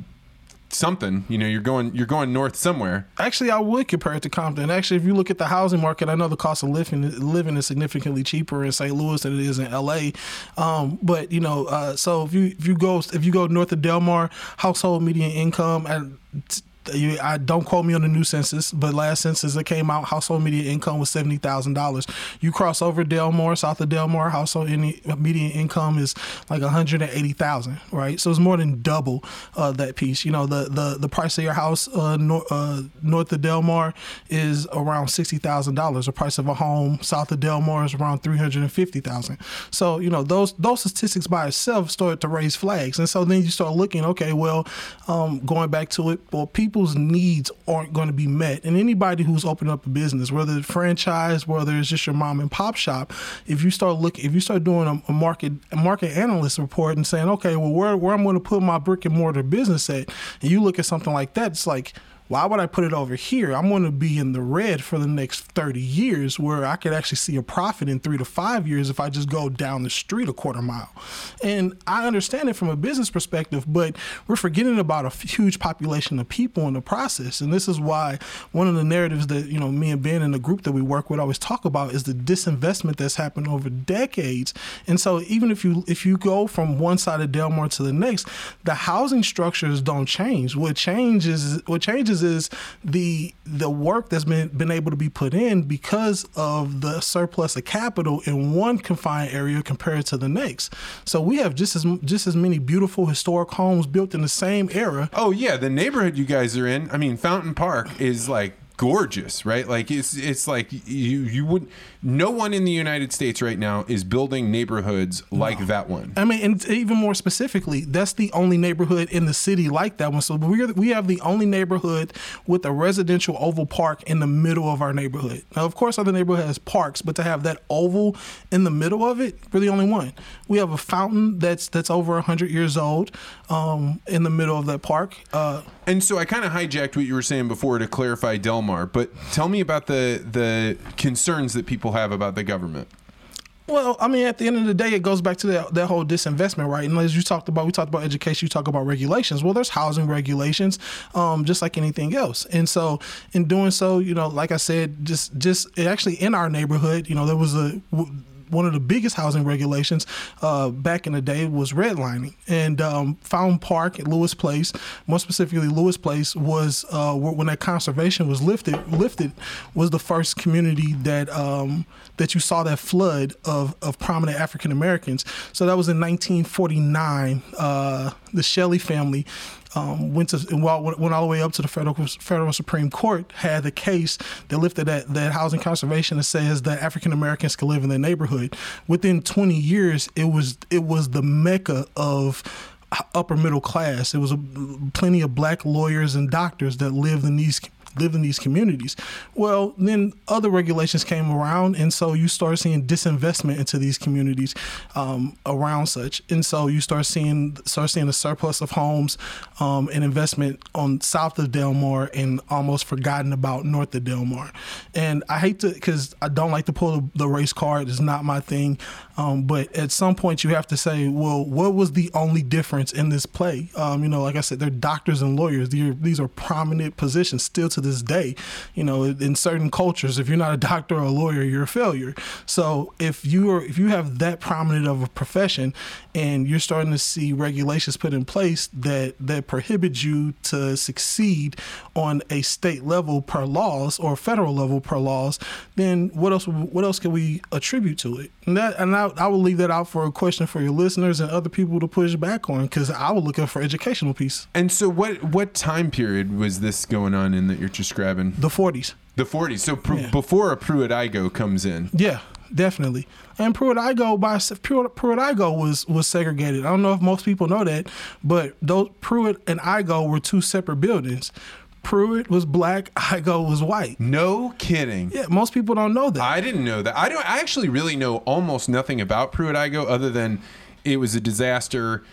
something. You know, you're going you're going north somewhere. Actually, I would compare it to Compton. Actually, if you look at the housing market, I know the cost of living living is significantly cheaper in St. Louis than it is in L.A. Um, but you know, uh, so if you if you go if you go north of Delmar, household median income at you, I don't quote me on the new census, but last census that came out, household median income was seventy thousand dollars. You cross over Delmar, south of Delmar, household median income is like one hundred and eighty thousand, right? So it's more than double uh, that piece. You know, the the the price of your house uh, nor, uh, north of Delmar is around sixty thousand dollars. The price of a home south of Delmar is around three hundred and fifty thousand. So you know those those statistics by itself start to raise flags, and so then you start looking, okay, well, um, going back to it, well, people people's needs aren't going to be met. And anybody who's opened up a business, whether it's franchise, whether it's just your mom and pop shop, if you start looking, if you start doing a, a market a market analyst report and saying, okay, well, where where I'm going to put my brick and mortar business at, and you look at something like that, it's like why would I put it over here? I'm going to be in the red for the next 30 years where I could actually see a profit in three to five years if I just go down the street a quarter mile. And I understand it from a business perspective, but we're forgetting about a huge population of people in the process. And this is why one of the narratives that, you know, me and Ben and the group that we work with always talk about is the disinvestment that's happened over decades. And so even if you if you go from one side of Delmar to the next, the housing structures don't change. What changes what changes is the the work that's been been able to be put in because of the surplus of capital in one confined area compared to the next. So we have just as just as many beautiful historic homes built in the same era. Oh yeah, the neighborhood you guys are in. I mean, Fountain Park is like gorgeous, right? Like it's it's like you you would no one in the United States right now is building neighborhoods like no. that one. I mean, and even more specifically, that's the only neighborhood in the city like that one. So we're—we have the only neighborhood with a residential oval park in the middle of our neighborhood. Now, of course, other neighborhood has parks, but to have that oval in the middle of it, we're the only one. We have a fountain that's that's over hundred years old um, in the middle of that park. Uh, and so I kind of hijacked what you were saying before to clarify Delmar, but tell me about the the concerns that people have about the government. Well, I mean, at the end of the day, it goes back to that, that whole disinvestment, right? And as you talked about, we talked about education, you talk about regulations. Well, there's housing regulations, um, just like anything else. And so, in doing so, you know, like I said, just just actually in our neighborhood, you know, there was a one of the biggest housing regulations uh, back in the day was redlining. And um, Fountain Park at Lewis Place, more specifically Lewis Place, was uh, when that conservation was lifted. Lifted was the first community that um, that you saw that flood of of prominent African Americans. So that was in 1949. Uh, the Shelley family um, went to went all the way up to the federal federal Supreme Court had the case that lifted that, that housing conservation that says that African Americans can live in their neighborhood. Within 20 years, it was it was the mecca of upper middle class. It was a, plenty of black lawyers and doctors that lived in these live in these communities. Well, then other regulations came around, and so you start seeing disinvestment into these communities um, around such, and so you start seeing start seeing a surplus of homes um, and investment on south of Delmar and almost forgotten about north of Delmar. And I hate to because I don't like to pull the, race card. It's not my thing. Um, but at some point, you have to say, well, what was the only difference in this play? Um, you know, like I said, they're doctors and lawyers. These are, these are prominent positions still to this day. You know, in certain cultures, if you're not a doctor or a lawyer, you're a failure. So if you are if you have that prominent of a profession and you're starting to see regulations put in place that that prohibit you to succeed on a state level per laws or federal level per laws, then what else what else can we attribute to it? And that and I, I will leave that out for a question for your listeners and other people to push back on because I was looking for educational piece. And so, what what time period was this going on in that you're describing? The 40s. The 40s. So pr- Yeah. before a Pruitt-Igoe comes in. Yeah, definitely. And Pruitt-Igoe by Pruitt, Pruitt-Igoe was was segregated. I don't know if most people know that, but those Pruitt and Igoe were two separate buildings. Pruitt was black, [laughs] Igoe was white. No kidding. Yeah, most people don't know that. I didn't know that. I don't. I actually really know almost nothing about Pruitt-Igoe other than it was a disaster.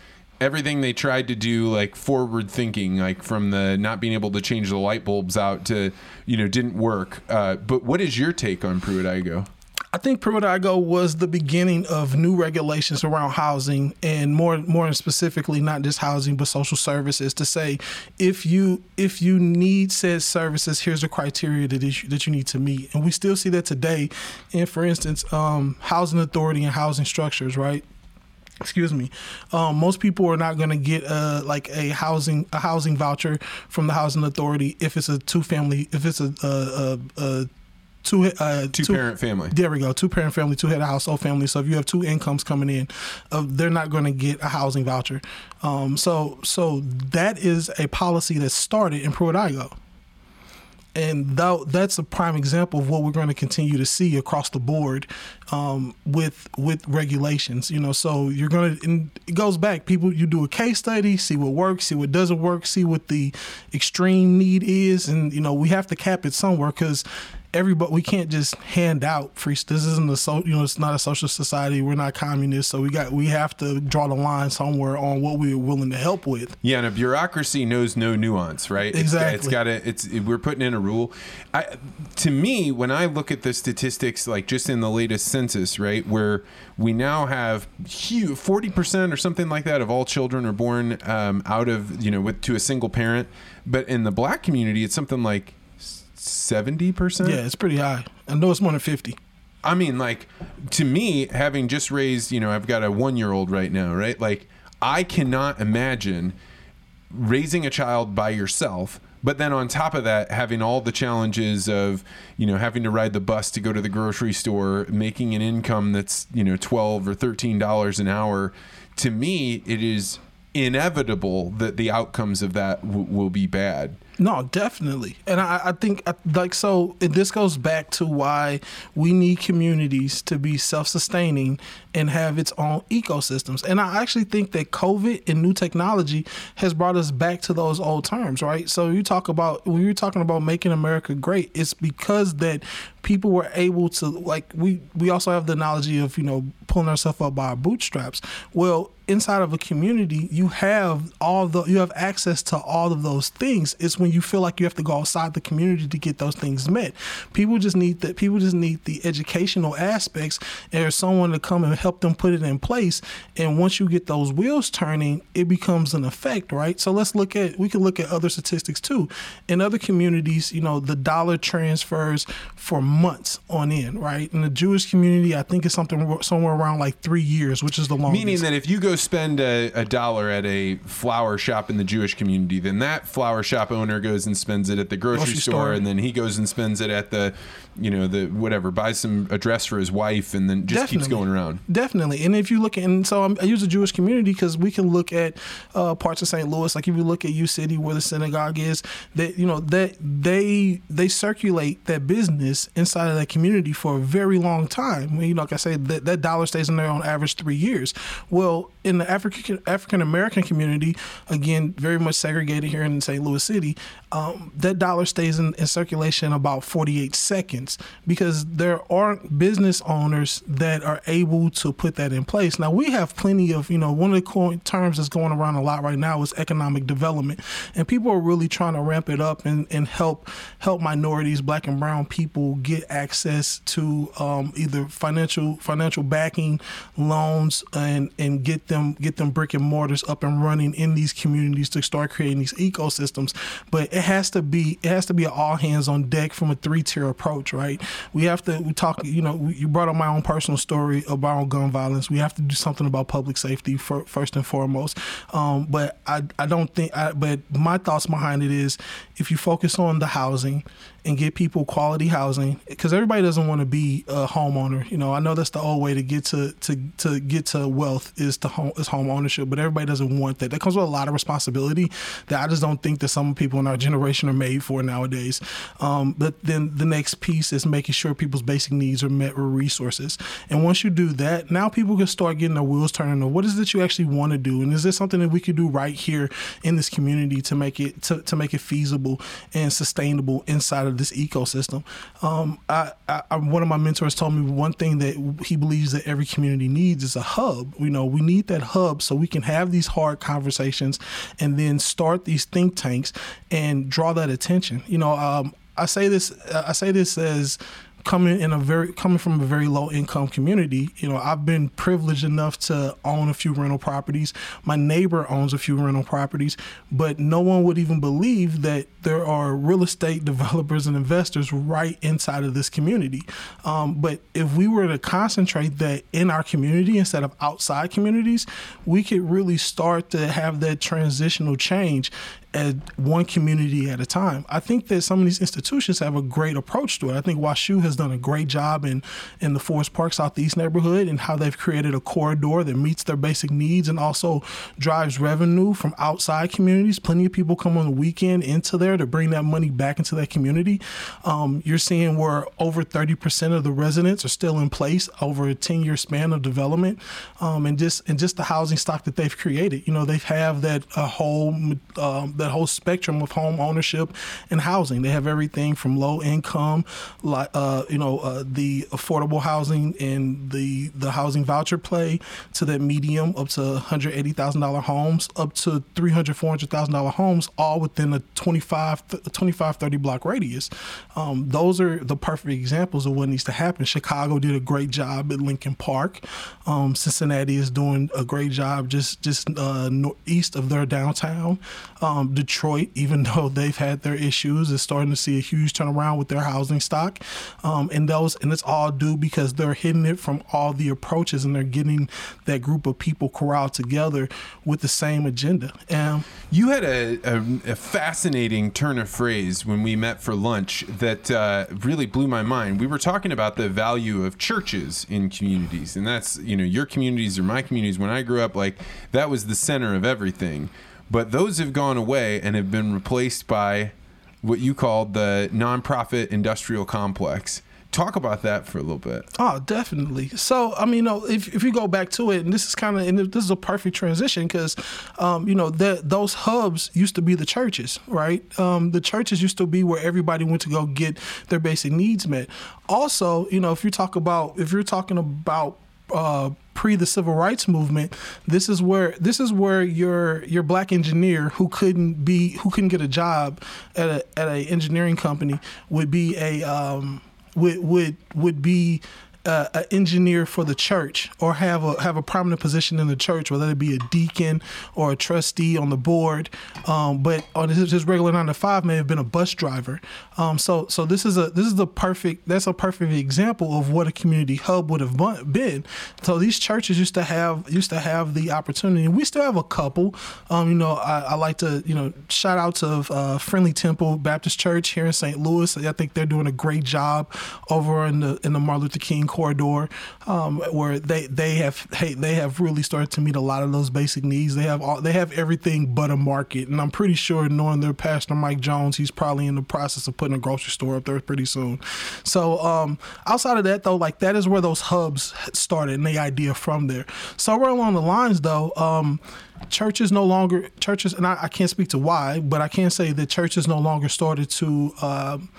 Everything they tried to do, like forward thinking, like from the not being able to change the light bulbs out to, you know, didn't work. Uh, but what is your take on Pruitt-Igoe? I think Pruitt-Igoe was the beginning of new regulations around housing, and more more specifically, not just housing but social services. To say if you if you need said services, here's the criteria that is, that you need to meet, and we still see that today. And for instance, um, housing authority and housing structures, right? Excuse me um, most people are not going to get uh, like a housing a housing voucher from the housing authority if it's a two family if it's a, a, a, a two uh, Two parent family. there we go. Two parent family, two head of household family. So if you have two incomes coming in, uh, they're not going to get a housing voucher. Um, so so that is a policy that started in Pruitt-Igoe. And tho- that's a prime example of what we're going to continue to see across the board um, with with regulations. You know, so you're going to. It goes back. People, you do a case study, see what works, see what doesn't work, see what the extreme need is, and you know we have to cap it somewhere because everybody we can't just hand out free this isn't a so you know it's not a social society we're not communists so we got we have to draw the line somewhere on what we're willing to help with Yeah, and a bureaucracy knows no nuance, right? It's- Exactly. it's got to. It's we're putting in a rule. I, to me, when I look at the statistics, like just in the latest census, right, where we now have huge forty percent or something like that of all children are born um, out of you know with to a single parent, but in the black community, it's something like seventy percent. yeah it's pretty high i know it's more than 50 I mean, like to me, having just raised, you know, I've got a one year old right now, right? Like, I cannot imagine raising a child by yourself. But then on top of that, having all the challenges of, you know, having to ride the bus to go to the grocery store, making an income that's, you know, twelve or thirteen dollars an hour. To me, it is inevitable that the outcomes of that w- will be bad. No, definitely, and I, I think like so. This goes back to why we need communities to be self-sustaining and have its own ecosystems. And I actually think that COVID and new technology has brought us back to those old terms, right? So you talk about when you're talking about making America great, it's because that people were able to like we we also have the analogy of you know pulling ourselves up by our bootstraps. Well, inside of a community, you have all the you have access to all of those things. It's when you feel like you have to go outside the community to get those things met. People just need that. People just need the educational aspects, and someone to come and help them put it in place. And once you get those wheels turning, it becomes an effect, right? So let's look at we can look at other statistics too. In other communities, you know, the dollar transfers for months on end, right? In the Jewish community, I think it's something somewhere around like three years, which is the longest. Meaning that if you go spend a, a dollar at a flower shop in the Jewish community, then that flower shop owner goes and spends it at the grocery, Grocery store, store. and then he goes and spends it at the, you know, the whatever, buys some a dress for his wife, and then just keeps going around. Definitely, and if you look at, and so I'm, I use the Jewish community because we can look at uh, parts of St. Louis, like if you look at U City where the synagogue is, that you know that they they circulate that business inside of that community for a very long time. When you know, like I say, that, that dollar stays in there on average three years. Well, in the African African American community, again, very much segregated here in St. Louis City, um, that dollar stays in, in circulation about 48 seconds because there aren't business owners that are able to put that in place. Now we have plenty of, you know, one of the terms that's going around a lot right now is economic development, and people are really trying to ramp it up and, and help help minorities, black and brown people get access to um, either financial financial backing, loans, and and get them get them brick and mortars up and running in these communities to start creating these ecosystems. But it has to be it has to be an all hands on deck from a three tier approach, right? We have to we talk. You know, you brought up my own personal story about gun violence. We have to do something about public safety for, first and foremost. Um, but I I don't think. I, but my thoughts behind it is if you focus on the housing and get people quality housing because everybody doesn't want to be a homeowner. You know, I know that's the old way to get to to, to get to wealth is to home is home ownership, but everybody doesn't want that. That comes with a lot of responsibility that I just don't think that some people in our generation are made for nowadays. Um, but then the next piece is making sure people's basic needs are met with resources. And once you do that, now people can start getting their wheels turning on what is it you actually want to do, and is this something that we could do right here in this community to make it to, to make it feasible and sustainable inside of this ecosystem. Um, I, I, one of my mentors told me one thing that he believes that every community needs is a hub. You know, we need that hub so we can have these hard conversations and then start these think tanks and draw that attention. You know, um, I say this. I say this as coming in a very coming from a very low income community you know i've been privileged enough to own a few rental properties. My neighbor owns a few rental properties but no one would even believe that there are real estate [laughs] developers and investors right inside of this community. Um, but if we were to concentrate that in our community instead of outside communities we could really start to have that transitional change at one community at a time. I think that some of these institutions have a great approach to it. I think WashU has done a great job in in the Forest Park Southeast neighborhood and how they've created a corridor that meets their basic needs and also drives revenue from outside communities. Plenty of people come on the weekend into there to bring that money back into that community. Um, you're seeing where over 30% of the residents are still in place over a 10 year span of development, um, and just and just the housing stock that they've created. You know, they have that a whole um, that whole spectrum of home ownership and housing. They have everything from low income, like uh, you know, uh, the affordable housing and the the housing voucher play to that medium up to hundred eighty thousand dollar homes, up to three hundred four hundred thousand dollar homes, all within a 25, 25 30 block radius. Um, those are the perfect examples of what needs to happen. Chicago did a great job at Lincoln Park. Um, Cincinnati is doing a great job just just uh, east of their downtown. Um, Detroit, even [laughs] though they've had their issues, is starting to see a huge turnaround with their housing stock. Um, and those, and it's all due because they're hitting it from all the approaches, and they're getting that group of people corralled together with the same agenda. And you had a, a, a fascinating turn of phrase when we met for lunch that uh, really blew my mind. We were talking about the value of churches in communities, and that's you know your communities or my communities. When I grew up, like that was the center of everything. But those have gone away and have been replaced by what you called the nonprofit industrial complex. Talk about that for a little bit. Oh, definitely. So, I mean, you know, if, if you go back to it, and this is kind of, and this is a perfect transition because, um, you know, the, those hubs used to be the churches, right? Um, the churches used to be where everybody went to go get their basic needs met. Also, you know, if you talk about, if you're talking about uh, pre the civil rights movement, this is where this is where your your black engineer who couldn't be who couldn't get a job at a at a engineering company would be a um, would would would be uh, an engineer for the church or have a have a prominent position in the church, whether it be a deacon or a trustee on the board. Um, but on his, his, regular nine to five may have been a bus driver. Um, so so this is a this is the perfect that's a perfect example of what a community hub would have been. So these churches used to have used to have the opportunity. We still have a couple. Um, you know, I, I, like to you know shout out to uh, Friendly Temple Baptist Church here in St. Louis. I think they're doing a great job over in the in the Martin Luther King corridor, um, where they they have hey, they have really started to meet a lot of those basic needs. They have all they have everything but a market, and I'm pretty sure knowing their pastor Mike Jones, he's probably in the process of putting a grocery store up there pretty soon. So um, outside of that though, like that is where those hubs started and the idea from there. Somewhere along the lines though. Um, churches no longer churches and I, I, can't speak to why but i can say that churches no longer started to um,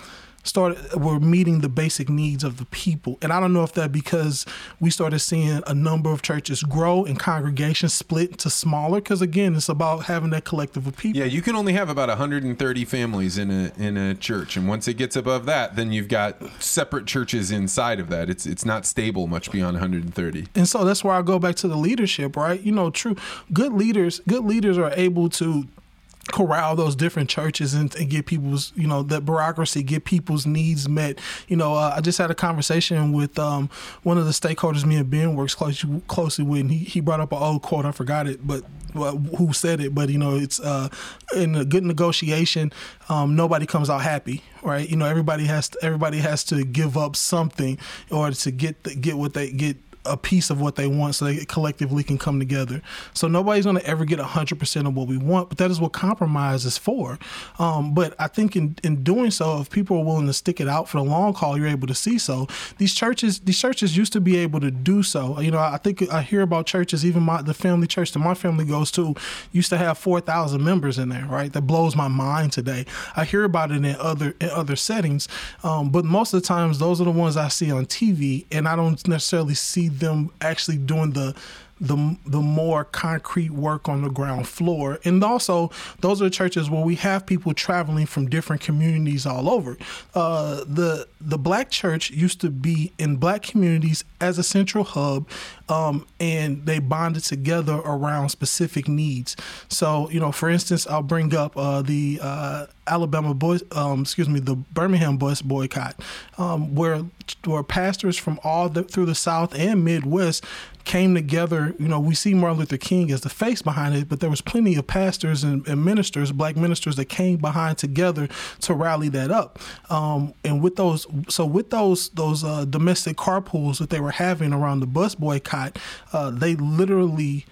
started were meeting the basic needs of the people. And I don't know if that because we started seeing a number of churches grow and congregations split to smaller because again it's about having that collective of people. Yeah, you can only have about 130 families in a in a church and once it gets above that then you've got separate churches inside of that. It's it's not stable much beyond 130. And so that's where I go back to the leadership, right? You know, true good leaders good leaders are able to corral those different churches and, and, get people's you know that bureaucracy get people's needs met. You know uh, i just had a conversation with um, one of the stakeholders me and ben works closely, closely with and he, he brought up an old quote i forgot it but well, who said it but you know it's uh, in a good negotiation um, nobody comes out happy right? You know everybody has to, everybody has to give up something in order to get the, get what they get a piece of what they want so they collectively can come together. So nobody's going to ever get 100% of what we want, but that is what compromise is for. Um, but I think in, in doing so, if people are willing to stick it out for the long haul, you're able to see so. These churches, these churches used to be able to do so. You know, I think I hear about churches, even my the family church that my family goes to, used to have 4,000 members in there, right? That blows my mind today. I hear about it in other in other settings, um, but most of the times those are the ones I see on TV, and I don't necessarily see them actually doing the the the more concrete work on the ground floor. And also, those are churches where we have people traveling from different communities all over. Uh, the the black church used to be in black communities as a central hub, um, and they bonded together around specific needs. So, you know, for instance, I'll bring up uh, the uh, Alabama boys, um, excuse me, the Birmingham bus boycott, um, where where pastors from all the, through the South and Midwest came together. You know, we see Martin Luther King as the face behind it, but there was plenty of pastors and, and ministers, black ministers, that came behind together to rally that up. Um, and with those, so with those those uh, domestic carpools that they were having around the bus boycott, uh, they literally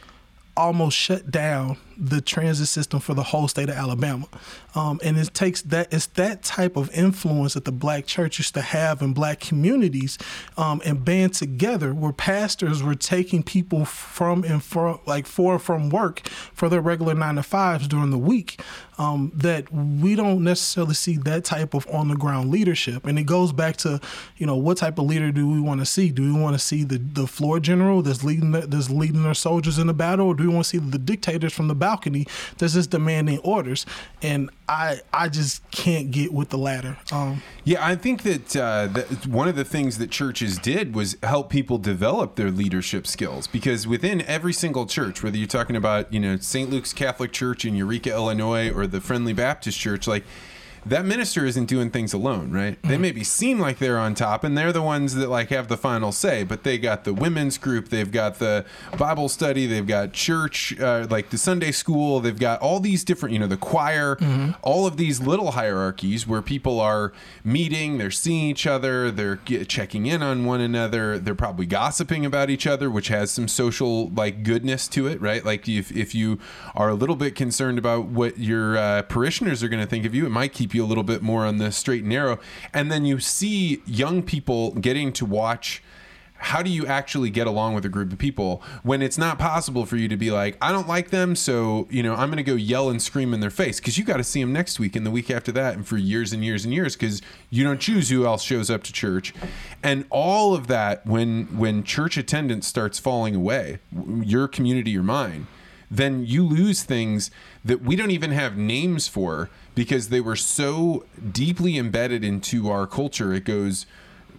almost shut down the transit system for the whole state of Alabama. Um, and it takes that it's that type of influence that the black church used to have in black communities um, and band together where pastors were taking people from and for like for from work for their regular nine to fives during the week um, that we don't necessarily see that type of on the ground leadership and it goes back to you know what type of leader do we want to see do we want to see the, the floor general that's leading the, that's leading their soldiers in the battle or do we want to see the dictators from the balcony that's just demanding orders and I I just can't get with the latter. Um, yeah, I think that, uh, that one of the things that churches did was help people develop their leadership skills because within every single church, whether you're talking about you know St. Luke's Catholic Church in Eureka, Illinois, or the Friendly Baptist Church, like that minister isn't doing things alone, right? Mm-hmm. They maybe seem like they're on top and they're the ones that like have the final say, but they got the women's group, they've got the Bible study, they've got church, uh, like the Sunday school, they've got all these different, you know, the choir, mm-hmm. all of these little hierarchies where people are meeting, they're seeing each other, they're get, checking in on one another, they're probably gossiping about each other, which has some social like goodness to it, right? Like if if you are a little bit concerned about what your uh, parishioners are going to think of you, it might keep keep you a little bit more on the straight and narrow. And then you see young people getting to watch how do you actually get along with a group of people when it's not possible for you to be like i don't like them so you know i'm going to go yell and scream in their face because you got to see them next week and the week after that and for years and years and years because you don't choose who else shows up to church and all of that when when church attendance starts falling away your community or mine then you lose things that we don't even have names for because they were so deeply embedded into our culture. It goes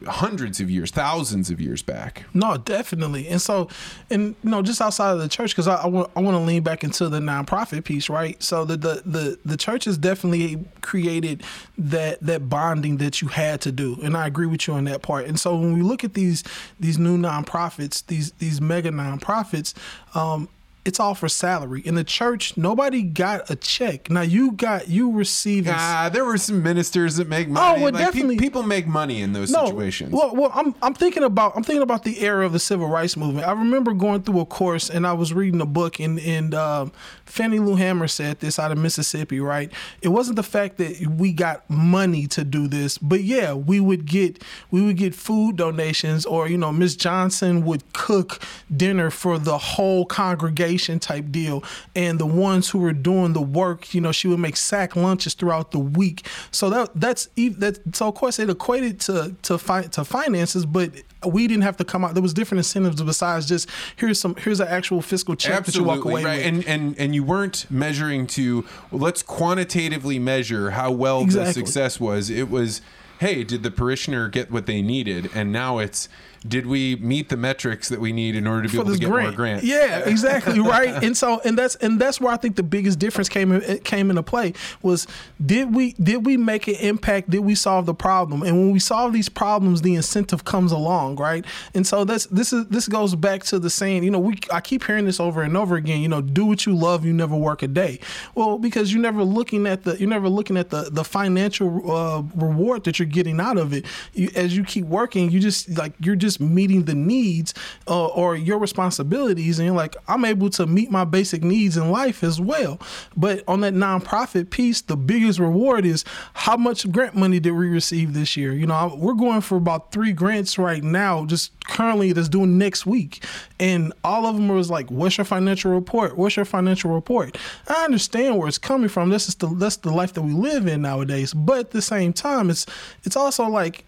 hundreds of years, thousands of years back. No, definitely. And so, and you know, just outside of the church, because I, I, want, I want to lean back into the nonprofit piece, right? So the, the the the church has definitely created that that bonding that you had to do, and I agree with you on that part. And so when we look at these these new nonprofits, these these mega nonprofits, um, it's all for salary. In the church, nobody got a check. Now you got you received. Ah, there were some ministers that make money. Oh, well, like, definitely. Pe- people make money in those no, situations. Well, well, I'm I'm thinking about I'm thinking about the era of the civil rights movement. I remember going through a course and I was reading a book and and um, Fannie Lou Hamer said this out of Mississippi. Right? It wasn't the fact that we got money to do this, but yeah, we would get we would get food donations, or you know, Miss Johnson would cook dinner for the whole congregation type deal. And the ones who were doing the work, you know, she would make sack lunches throughout the week. So that that's that. So of course it equated to to fi- to finances, but we didn't have to come out. There was different incentives besides just here's some here's an actual fiscal check Absolutely, that you walk away right. with. And and and you weren't measuring to well, let's quantitatively measure how well exactly. the success was. It was hey, did the parishioner get what they needed? And now it's did we meet the metrics that we need in order to be for able to get grant. more grants? Yeah, exactly, [laughs] right. And so and that's and that's where I think the biggest difference came in, came into play was did we did we make an impact? Did we solve the problem? And when we solve these problems, the incentive comes along, right? And so that's this is this goes back to the saying, you know, we I keep hearing this over and over again, you know, do what you love, you never work a day. Well, because you're never looking at the you're never looking at the the financial uh, reward that you're getting out of it. You, as you keep working, you just like you're just meeting the needs uh, or your responsibilities, and you're like, I'm able to meet my basic needs in life as well. But on that nonprofit piece, the biggest reward is how much grant money did we receive this year? You know, we're going for about three grants right now, just currently that's doing next week, and all of them was like, "What's your financial report? What's your financial report?" I understand where it's coming from. This is the that's the life that we live in nowadays. But at the same time, it's it's also like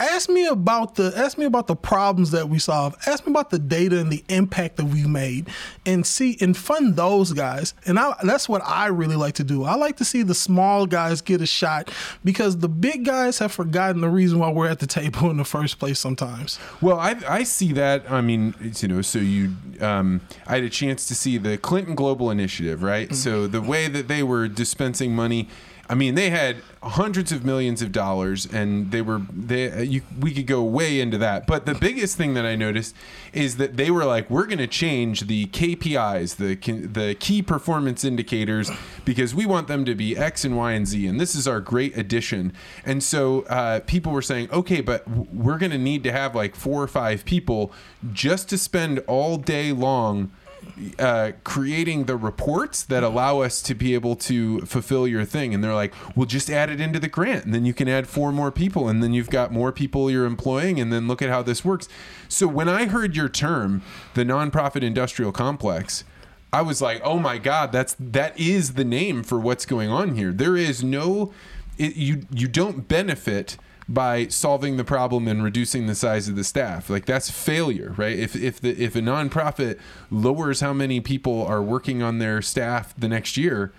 ask me about the ask me about the problems that we solve. Ask me about the data and the impact that we made. And see and fund those guys. And I, that's what i really like to do. I like to see the small guys get a shot because the big guys have forgotten the reason why we're at the [laughs] table in the first place sometimes. Well, I, I see that. I mean, you know, so you, um, I had a chance to see the Clinton Global Initiative, right? So the way that they were dispensing money, I mean, they had hundreds of millions of dollars, and they were they. You, we could go way into that, but the biggest thing that I noticed is that they were like, we're going to change the KPIs, the the key performance indicators, because we want them to be X and Y and Z, and this is our great addition. And so uh, people were saying, okay, but we're going to need to have like four or five people just to spend all day long uh, creating the reports that allow us to be able to fulfill your thing. And they're like, well, just add it into the grant. And then you can add four more people. And then you've got more people you're employing. And then look at how this works. So when I heard your term, the nonprofit industrial complex, I was like, oh my God, that's that is the name for what's going on here. There is no, it, you you don't benefit by solving the problem and reducing the size of the staff. Like that's failure, right? If if the if a nonprofit lowers how many people are working on their staff the next year,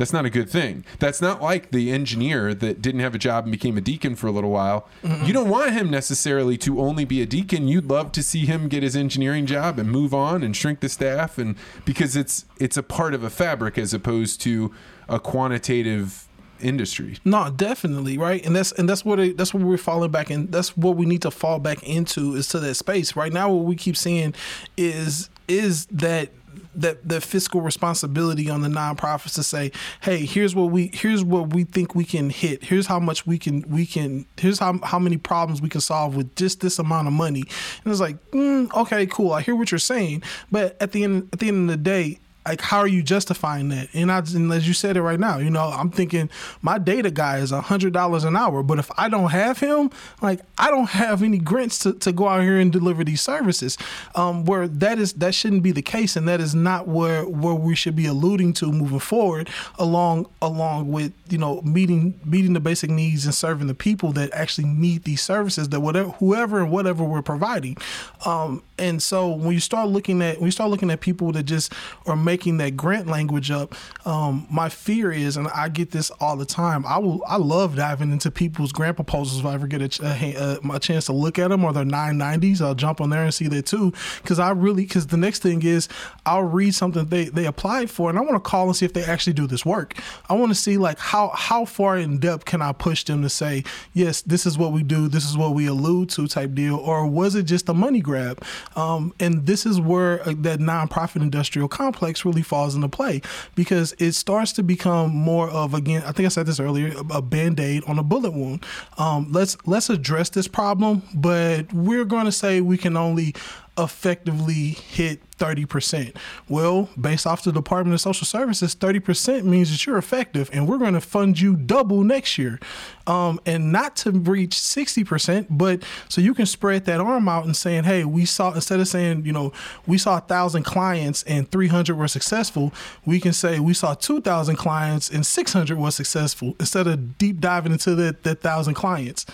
that's not a good thing. That's not like the engineer that didn't have a job and became a deacon for a little while. You don't want him necessarily to only be a deacon. You'd love to see him get his engineering job and move on and shrink the staff and because it's it's a part of a fabric as opposed to a quantitative industry. No, definitely, right, and that's and that's what it, that's what we're falling back in. That's what we need to fall back into is to that space. Right now, what we keep seeing is is that that the fiscal responsibility on the nonprofits to say, hey, here's what we here's what we think we can hit. Here's how much we can we can. Here's how how many problems we can solve with just this amount of money. And it's like, mm, okay, cool. I hear what you're saying, but at the end at the end of the day like how are you justifying that? And, I, and as you said it right now you know i'm thinking my data guy is a hundred dollars an hour but if i don't have him like i don't have any grants to, to go out here and deliver these services. Um, where that is that shouldn't be the case and that is not where where we should be alluding to moving forward along along with you know meeting meeting the basic needs and serving the people that actually need these services that whatever whoever and whatever we're providing. Um, and so when you start looking at when you start looking at people that just are making that grant language up, um, my fear is, and I get this all the time. I will I love diving into people's grant proposals if I ever get a, a, a, a chance to look at them or their 990s. I'll jump on there and see that too because I really because the next thing is I'll read something they they applied for and I want to call and see if they actually do this work. I want to see like how how far in depth can I push them to say yes, this is what we do, this is what we allude to type deal, or was it just a money grab? Um, and this is where uh, that nonprofit industrial complex really falls into play because it starts to become more of again. I think I said this earlier, a band aid on a bullet wound. Um, let's let's address this problem, but we're going to say we can only effectively hit 30%. Well, based off the Department of Social Services, 30% means that you're effective and we're going to fund you double next year. Um, and not to reach 60%, but so you can spread that arm out and saying, hey, we saw, instead of saying, you know, we saw a thousand clients and 300 were successful, we can say we saw 2,000 clients and 600 were successful instead of deep diving into that thousand clients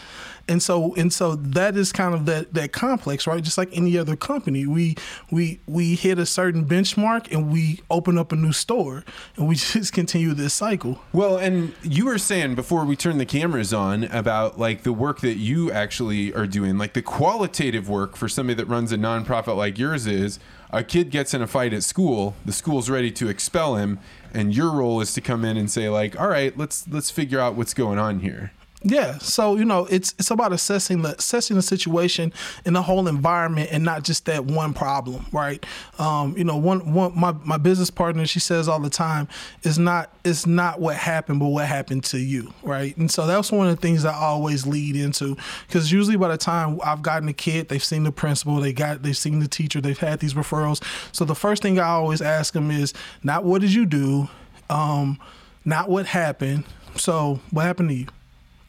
and so and so that is kind of that that complex, right? Just like any other company, we we we hit a certain benchmark and we open up a new store, and we [laughs] just continue this cycle. Well, and you were saying before we turned the cameras on about like the work that you actually are doing, like the qualitative work for somebody that runs a nonprofit like yours is a kid gets in a fight at school, the school's ready to expel him, and your role is to come in and say like, "All right, let's let's figure out what's going on here." Yeah, so you know, it's it's about assessing the assessing the situation in the whole environment and not just that one problem, right? Um, you know, one one my, my business partner, she says all the time, is not it's not what happened, but what happened to you, right? And so that's one of the things I always lead into because usually by the time I've gotten a kid, they've seen the principal, they got they've seen the teacher, they've had these referrals. So the first thing I always ask them is not what did you do, um, not what happened. So what happened to you?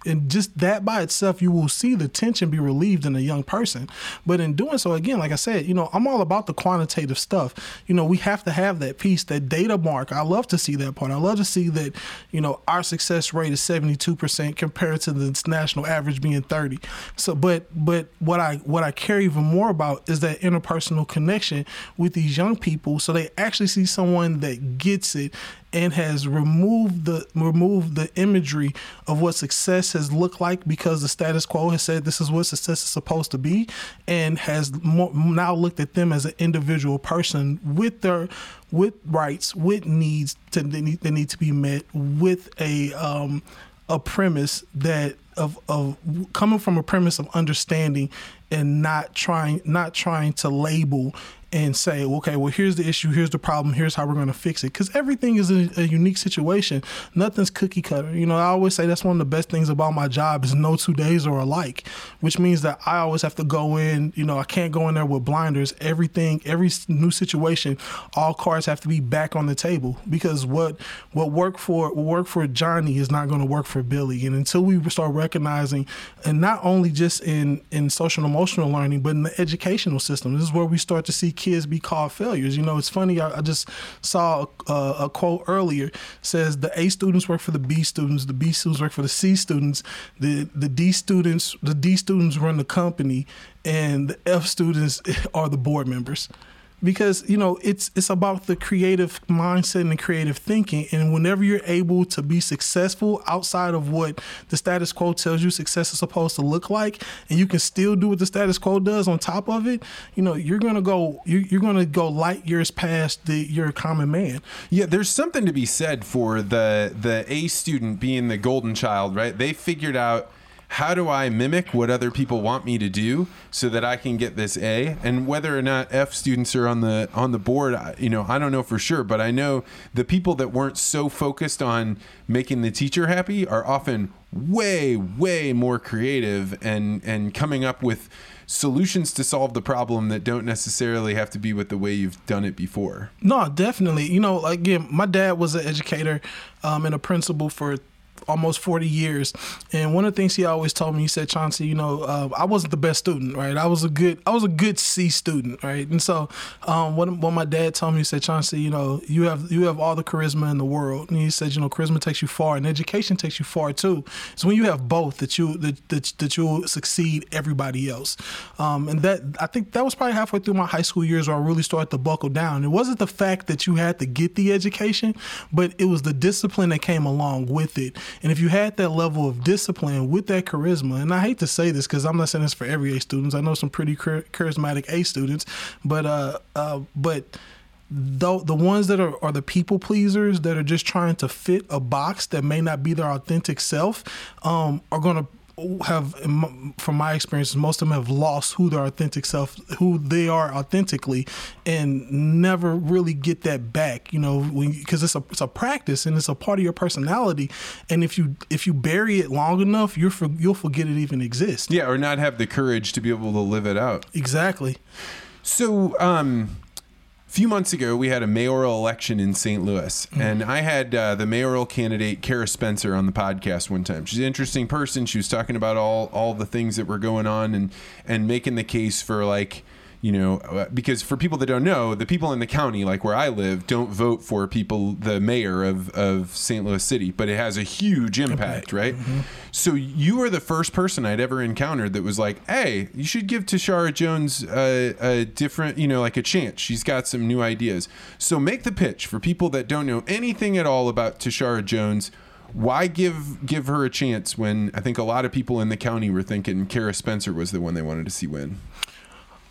And just that by itself, you will see the tension be relieved in a young person. But in doing so, again, like I said, you know, I'm all about the quantitative stuff. You know, we have to have that piece, that data mark. I love to see that part. I love to see that, you know, our success rate is 72% compared to the national average being 30. So, but but what I what I care even more about is that interpersonal connection with these young people, so they actually see someone that gets it and has removed the removed the imagery of what success has looked like because the status quo has said this is what success is supposed to be, and has more, now looked at them as an individual person with their with rights, with needs to that need, need to be met, with a um, a premise that of of coming from a premise of understanding and not trying not trying to label and say, okay, well, here's the issue, here's the problem, here's how we're going to fix it. Because everything is a, a, unique situation. Nothing's cookie cutter. You know, I always say that's one of the best things about my job is no two days are alike, which means that I always have to go in. You know, I can't go in there with blinders. Everything, every new situation, all cards have to be back on the table because what what worked for what worked for Johnny is not going to work for Billy. And until we start recognizing, and not only just in in social emotional learning, but in the educational system, this is where we start to see kids be called failures. You know, it's funny. I, I just saw a, a, quote earlier says the A students work for the B students, the B students work for the C students, the the D students the D students run the company, and the F students [laughs] are the board members because you know it's it's about the creative mindset and the creative thinking. And whenever you're able to be successful outside of what the status quo tells you success is supposed to look like and you can still do what the status quo does on top of it you know you're gonna go you, you're gonna go light years past the your common man. Yeah there's something to be said for the the a student being the golden child right? They figured out how do I mimic what other people want me to do so that I can get this A? And whether or not F students are on the on the board, you know, I don't know for sure, but I know the people that weren't so focused on making the teacher happy are often way way more creative and and coming up with solutions to solve the problem that don't necessarily have to be with the way you've done it before. No, definitely. You know, again, my dad was an educator um, and a principal for almost 40 years. And one of the things he always told me, he said, Chauncey, you know, uh, I wasn't the best student, right? I was a good, I was a good C student, right? And so, um, when, when my dad told me, he said, Chauncey, you know, you have, you have all the charisma in the world. And he said, you know, charisma takes you far and education takes you far too. So when you have both that you, that, that, that you'll succeed everybody else. Um, and that, I think that was probably halfway through my high school years where I really started to buckle down. It wasn't the fact that you had to get the education, but it was the discipline that came along with it. And if you had that level of discipline with that charisma, and I hate to say this because I'm not saying this for every A students. I know some pretty charismatic A students, but uh, uh, but the the ones that are, are the people pleasers that are just trying to fit a box that may not be their authentic self um, are going to have, from my experience, most of them have lost who their authentic self, who they are authentically, and never really get that back. You know, because it's a it's a practice and it's a part of your personality. And if you if you bury it long enough, you're for, you'll forget it even exists. Yeah, or not have the courage to be able to live it out. Exactly. So, um, few months ago, we had a mayoral election in St. Louis, mm-hmm. and I had uh, the mayoral candidate Cara Spencer on the podcast one time. She's an interesting person. She was talking about all all the things that were going on and and making the case for like you know, uh, because for people that don't know, the people in the county, like where I live, don't vote for people, the mayor of, of St. Louis City, but it has a huge impact, right? So you were the first person I'd ever encountered that was like, hey, you should give Tishaura Jones a, a different, you know, like a chance. She's got some new ideas. So make the pitch for people that don't know anything at all about Tishaura Jones. Why give give her a chance when I think a lot of people in the county were thinking Cara Spencer was the one they wanted to see win?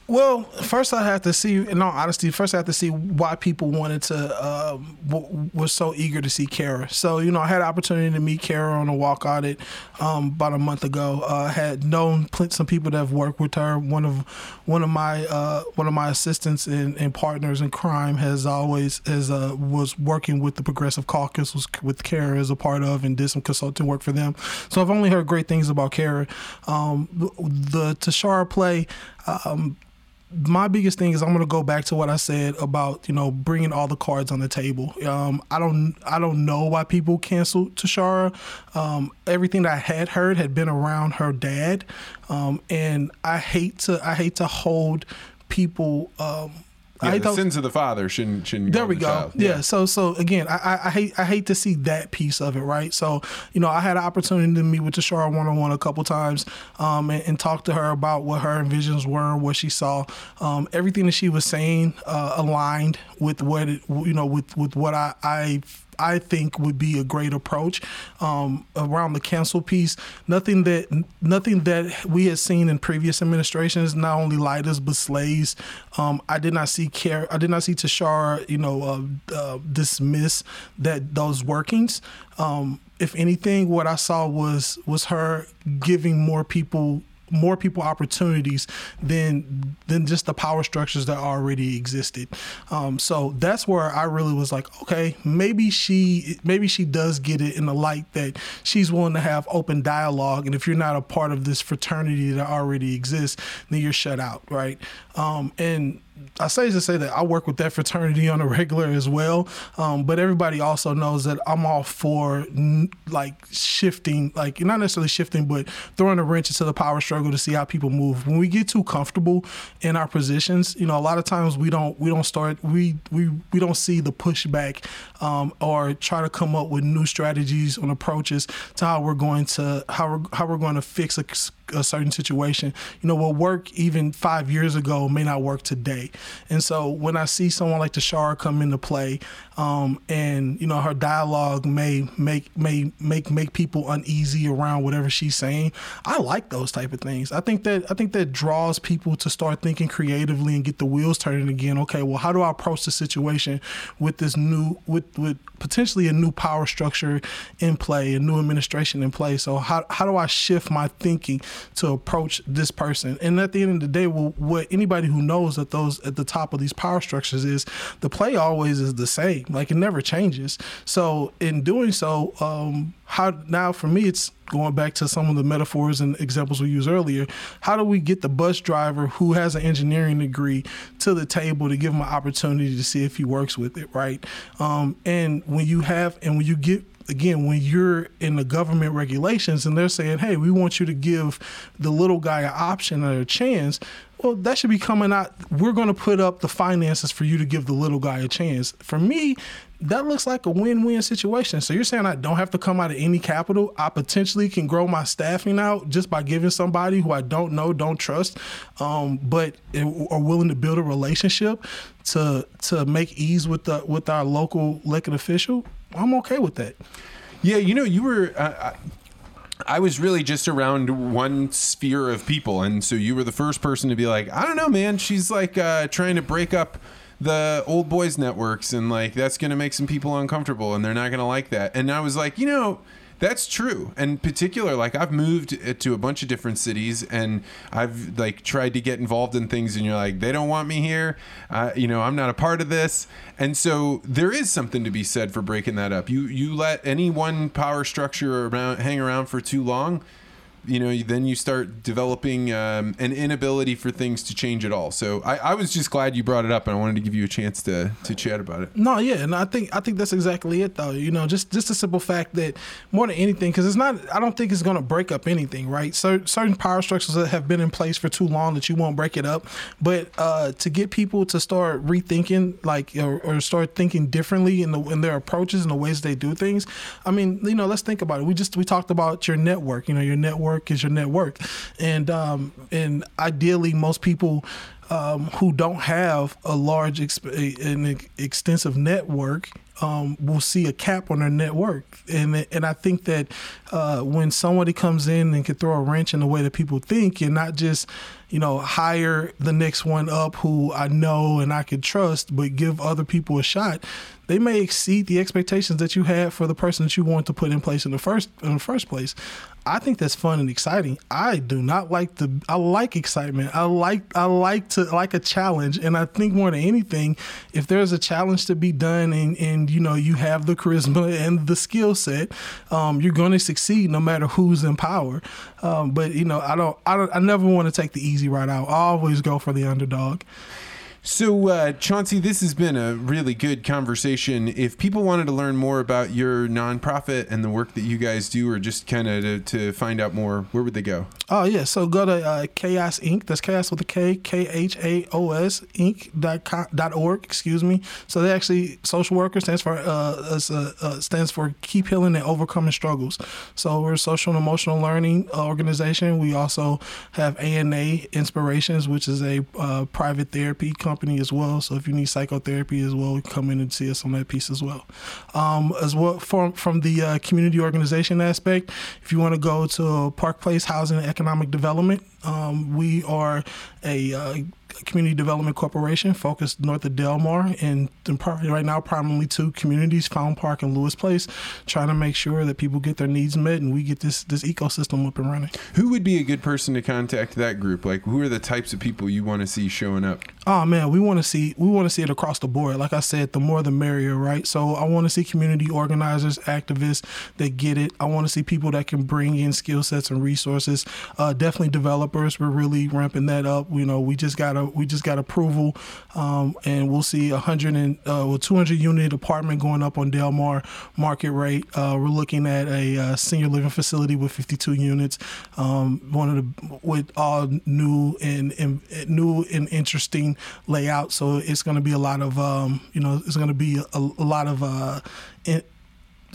Well, first I have to see, in all honesty, first I have to see why people wanted to, um, w- was so eager to see Cara. So, you know, I had an opportunity to meet Cara on a walk audit um, about a month ago. Uh, had known some people that have worked with her. One of one of my uh, one of my assistants and, and partners in crime has always has uh, was working with the Progressive Caucus was with Cara as a part of and did some consulting work for them. So I've only heard great things about Cara. Um, the Tishaura play. Um, my biggest thing is I'm gonna go back to what I said about you know bringing all the cards on the table. Um, I don't I don't know why people canceled Tishaura. Um, everything that I had heard had been around her dad, um, and I hate to I hate to hold people. Um, Yeah, hate the to- sins of the father shouldn't shouldn't. there on we the go. child. Yeah. So so again, I, I I hate I hate to see that piece of it, right? So you know, I had an opportunity to meet with Tishaura one on one a couple times, um, and, and talk to her about what her visions were, what she saw, um, everything that she was saying uh, aligned with what it, you know with with what I I. I think would be a great approach um, around the cancel piece. Nothing that nothing that we had seen in previous administrations, not only lighters but Slay's. Um, I did not see care. I did not see Tishaura, you know, uh, uh, dismiss that those workings. Um, if anything, what I saw was was her giving more people more people opportunities than than just the power structures that already existed. Um, so that's where I really was like, okay, maybe she maybe she does get it in the light that she's willing to have open dialogue, and if you're not a part of this fraternity that already exists, then you're shut out, right? Um, and I say to say that I work with that fraternity on a [laughs] regular as well, um, but everybody also knows that I'm all for n- like shifting, like not necessarily shifting, but throwing a wrench into the power struggle to see how people move. When we get too comfortable in our positions, you know, a lot of times we don't we don't start we we we don't see the pushback um, or try to come up with new strategies and approaches to how we're going to how we're how we're going to fix a a certain situation, you know, what worked even five years ago may not work today. And so when I see someone like Tishaura come into play, um, and you know her dialogue may make may make make people uneasy around whatever she's saying, I like those type of things. I think that I think that draws people to start thinking creatively and get the wheels turning again. Okay, well, how do I approach the situation with this new with with potentially a new power structure in play, a new administration in play? So how how do I shift my thinking to approach this person? And at the end of the day, well, what anybody who knows that those at the top of these power structures is the play always is the same. Like it never changes. So in doing so, um, how now for me it's going back to some of the metaphors and examples we used earlier. How do we get the bus driver who has an engineering degree to the table to give him an opportunity to see if he works with it, right? Um, and when you have and when you get again, when you're in the government regulations and they're saying, hey, we want you to give the little guy an option or a chance, well, that should be coming out. We're going to put up the finances for you to give the little guy a chance. For me, that looks like a win-win situation. So you're saying I don't have to come out of any capital. I potentially can grow my staffing out just by giving somebody who I don't know, don't trust, um, but are willing to build a relationship to to make ease with the with our local elected official. I'm okay with that. Yeah, you know, you were. Uh, I was really just around one sphere of people, and so you were the first person to be like, I don't know, man. She's like uh, trying to break up the old boys networks, and like that's going to make some people uncomfortable, and they're not going to like that. And I was like, you know. That's true. And particular, like I've moved to a bunch of different cities and I've like tried to get involved in things and you're like, they don't want me here. Uh, you know, I'm not a part of this. And so there is something to be said for breaking that up. You, you let any one power structure around, hang around for too long. You know, then you start developing um, an inability for things to change at all. So I, I was just glad you brought it up, and I wanted to give you a chance to to chat about it. No, yeah, and I think I think that's exactly it, though. You know, just just the simple fact that more than anything, because it's not. I don't think it's going to break up anything, right? So certain power structures that have been in place for too long that you won't break it up, but uh, to get people to start rethinking, like or, or start thinking differently in the in their approaches and the ways they do things. I mean, you know, let's think about it. We just we talked about your network. You know, your network is your network, and um, and ideally, most people um, who don't have a large, exp- an extensive network um, will see a cap on their network, and and I think that uh, when somebody comes in and can throw a wrench in the way that people think, and not just you know hire the next one up who I know and I can trust, but give other people a shot, they may exceed the expectations that you had for the person that you want to put in place in the first in the first place. I think that's fun and exciting. I do not like the I like excitement. I like I like to like a challenge and I think more than anything, if there's a challenge to be done and, and you know you have the charisma and the skill set, um, you're going to succeed no matter who's in power. Um, but you know I don't I don't I never want to take the easy route out. I always go for the underdog. So, uh, Chauncey, this has been a really good conversation. If people wanted to learn more about your nonprofit and the work that you guys do, or just kind of to, to, find out more, where would they go? Oh, yeah. So go to uh, KHAOS Inc. That's Chaos with a K, K H A O S Inc. Dot, com, dot org. Excuse me. So they actually social worker stands for uh, uh, uh, stands for Keep Healing and Overcoming Struggles. So we're a social and emotional learning uh, organization. We also have ANA Inspirations, which is a uh, private therapy company company as well. So if you need psychotherapy as well, come in and see us on that piece as well. Um, as well from from the uh, community organization aspect, if you want to go to Park Place Housing and Economic Development, um, we are a uh, Community Development Corporation focused north of Delmar and right now primarily two communities, Fountain Park and Lewis Place, trying to make sure that people get their needs met and we get this this ecosystem up and running. Who would be a good person to contact that group? Like who are the types of people you want to see showing up? Oh man, we want to see we want to see it across the board. Like I said, the more the merrier, right? So I want to see community organizers, activists that get it. I want to see people that can bring in skill sets and resources. Uh, definitely We're really ramping that up. You know, we just got a we just got approval, um, and we'll see a hundred and uh, well, 200 unit apartment going up on Delmar market rate. Uh, we're looking at a uh, senior living facility with 52 units, um, one of the with all new and, and new and interesting layout. So it's going to be a lot of, um, you know, it's going to be a, a lot of uh, in,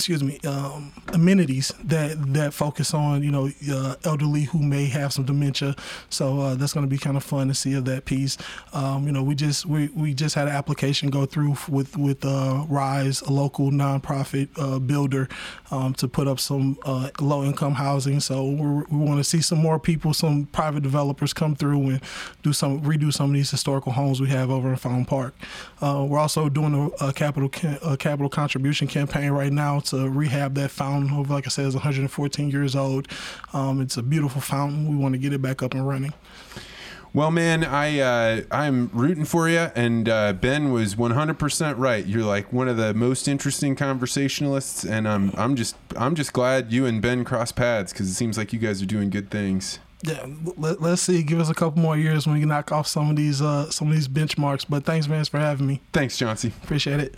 excuse me, um, amenities that that focus on you know uh, elderly who may have some dementia. So uh, that's going to be kind of fun to see of that piece. Um, you know, we just we, we just had an application go through with with uh, Rise, a local nonprofit uh, builder, um, to put up some uh, low income housing. So we want to see some more people, some private developers come through and do some redo some of these historical homes we have over in Fountain Park. Uh, we're also doing a, a capital a capital contribution campaign right now to rehab that fountain. Over, like I said, is 114 years old. Um, it's a beautiful fountain. We want to get it back up and running. Well, man, I uh, I'm rooting for you, and uh, Ben was 100% right. You're like one of the most interesting conversationalists, and I'm I'm just I'm just glad you and Ben cross paths because it seems like you guys are doing good things. Yeah, let, us see. Give us a couple more years when we knock off some of these uh, some of these benchmarks. But thanks, Vance, for having me. Thanks, Chauncey. Appreciate it.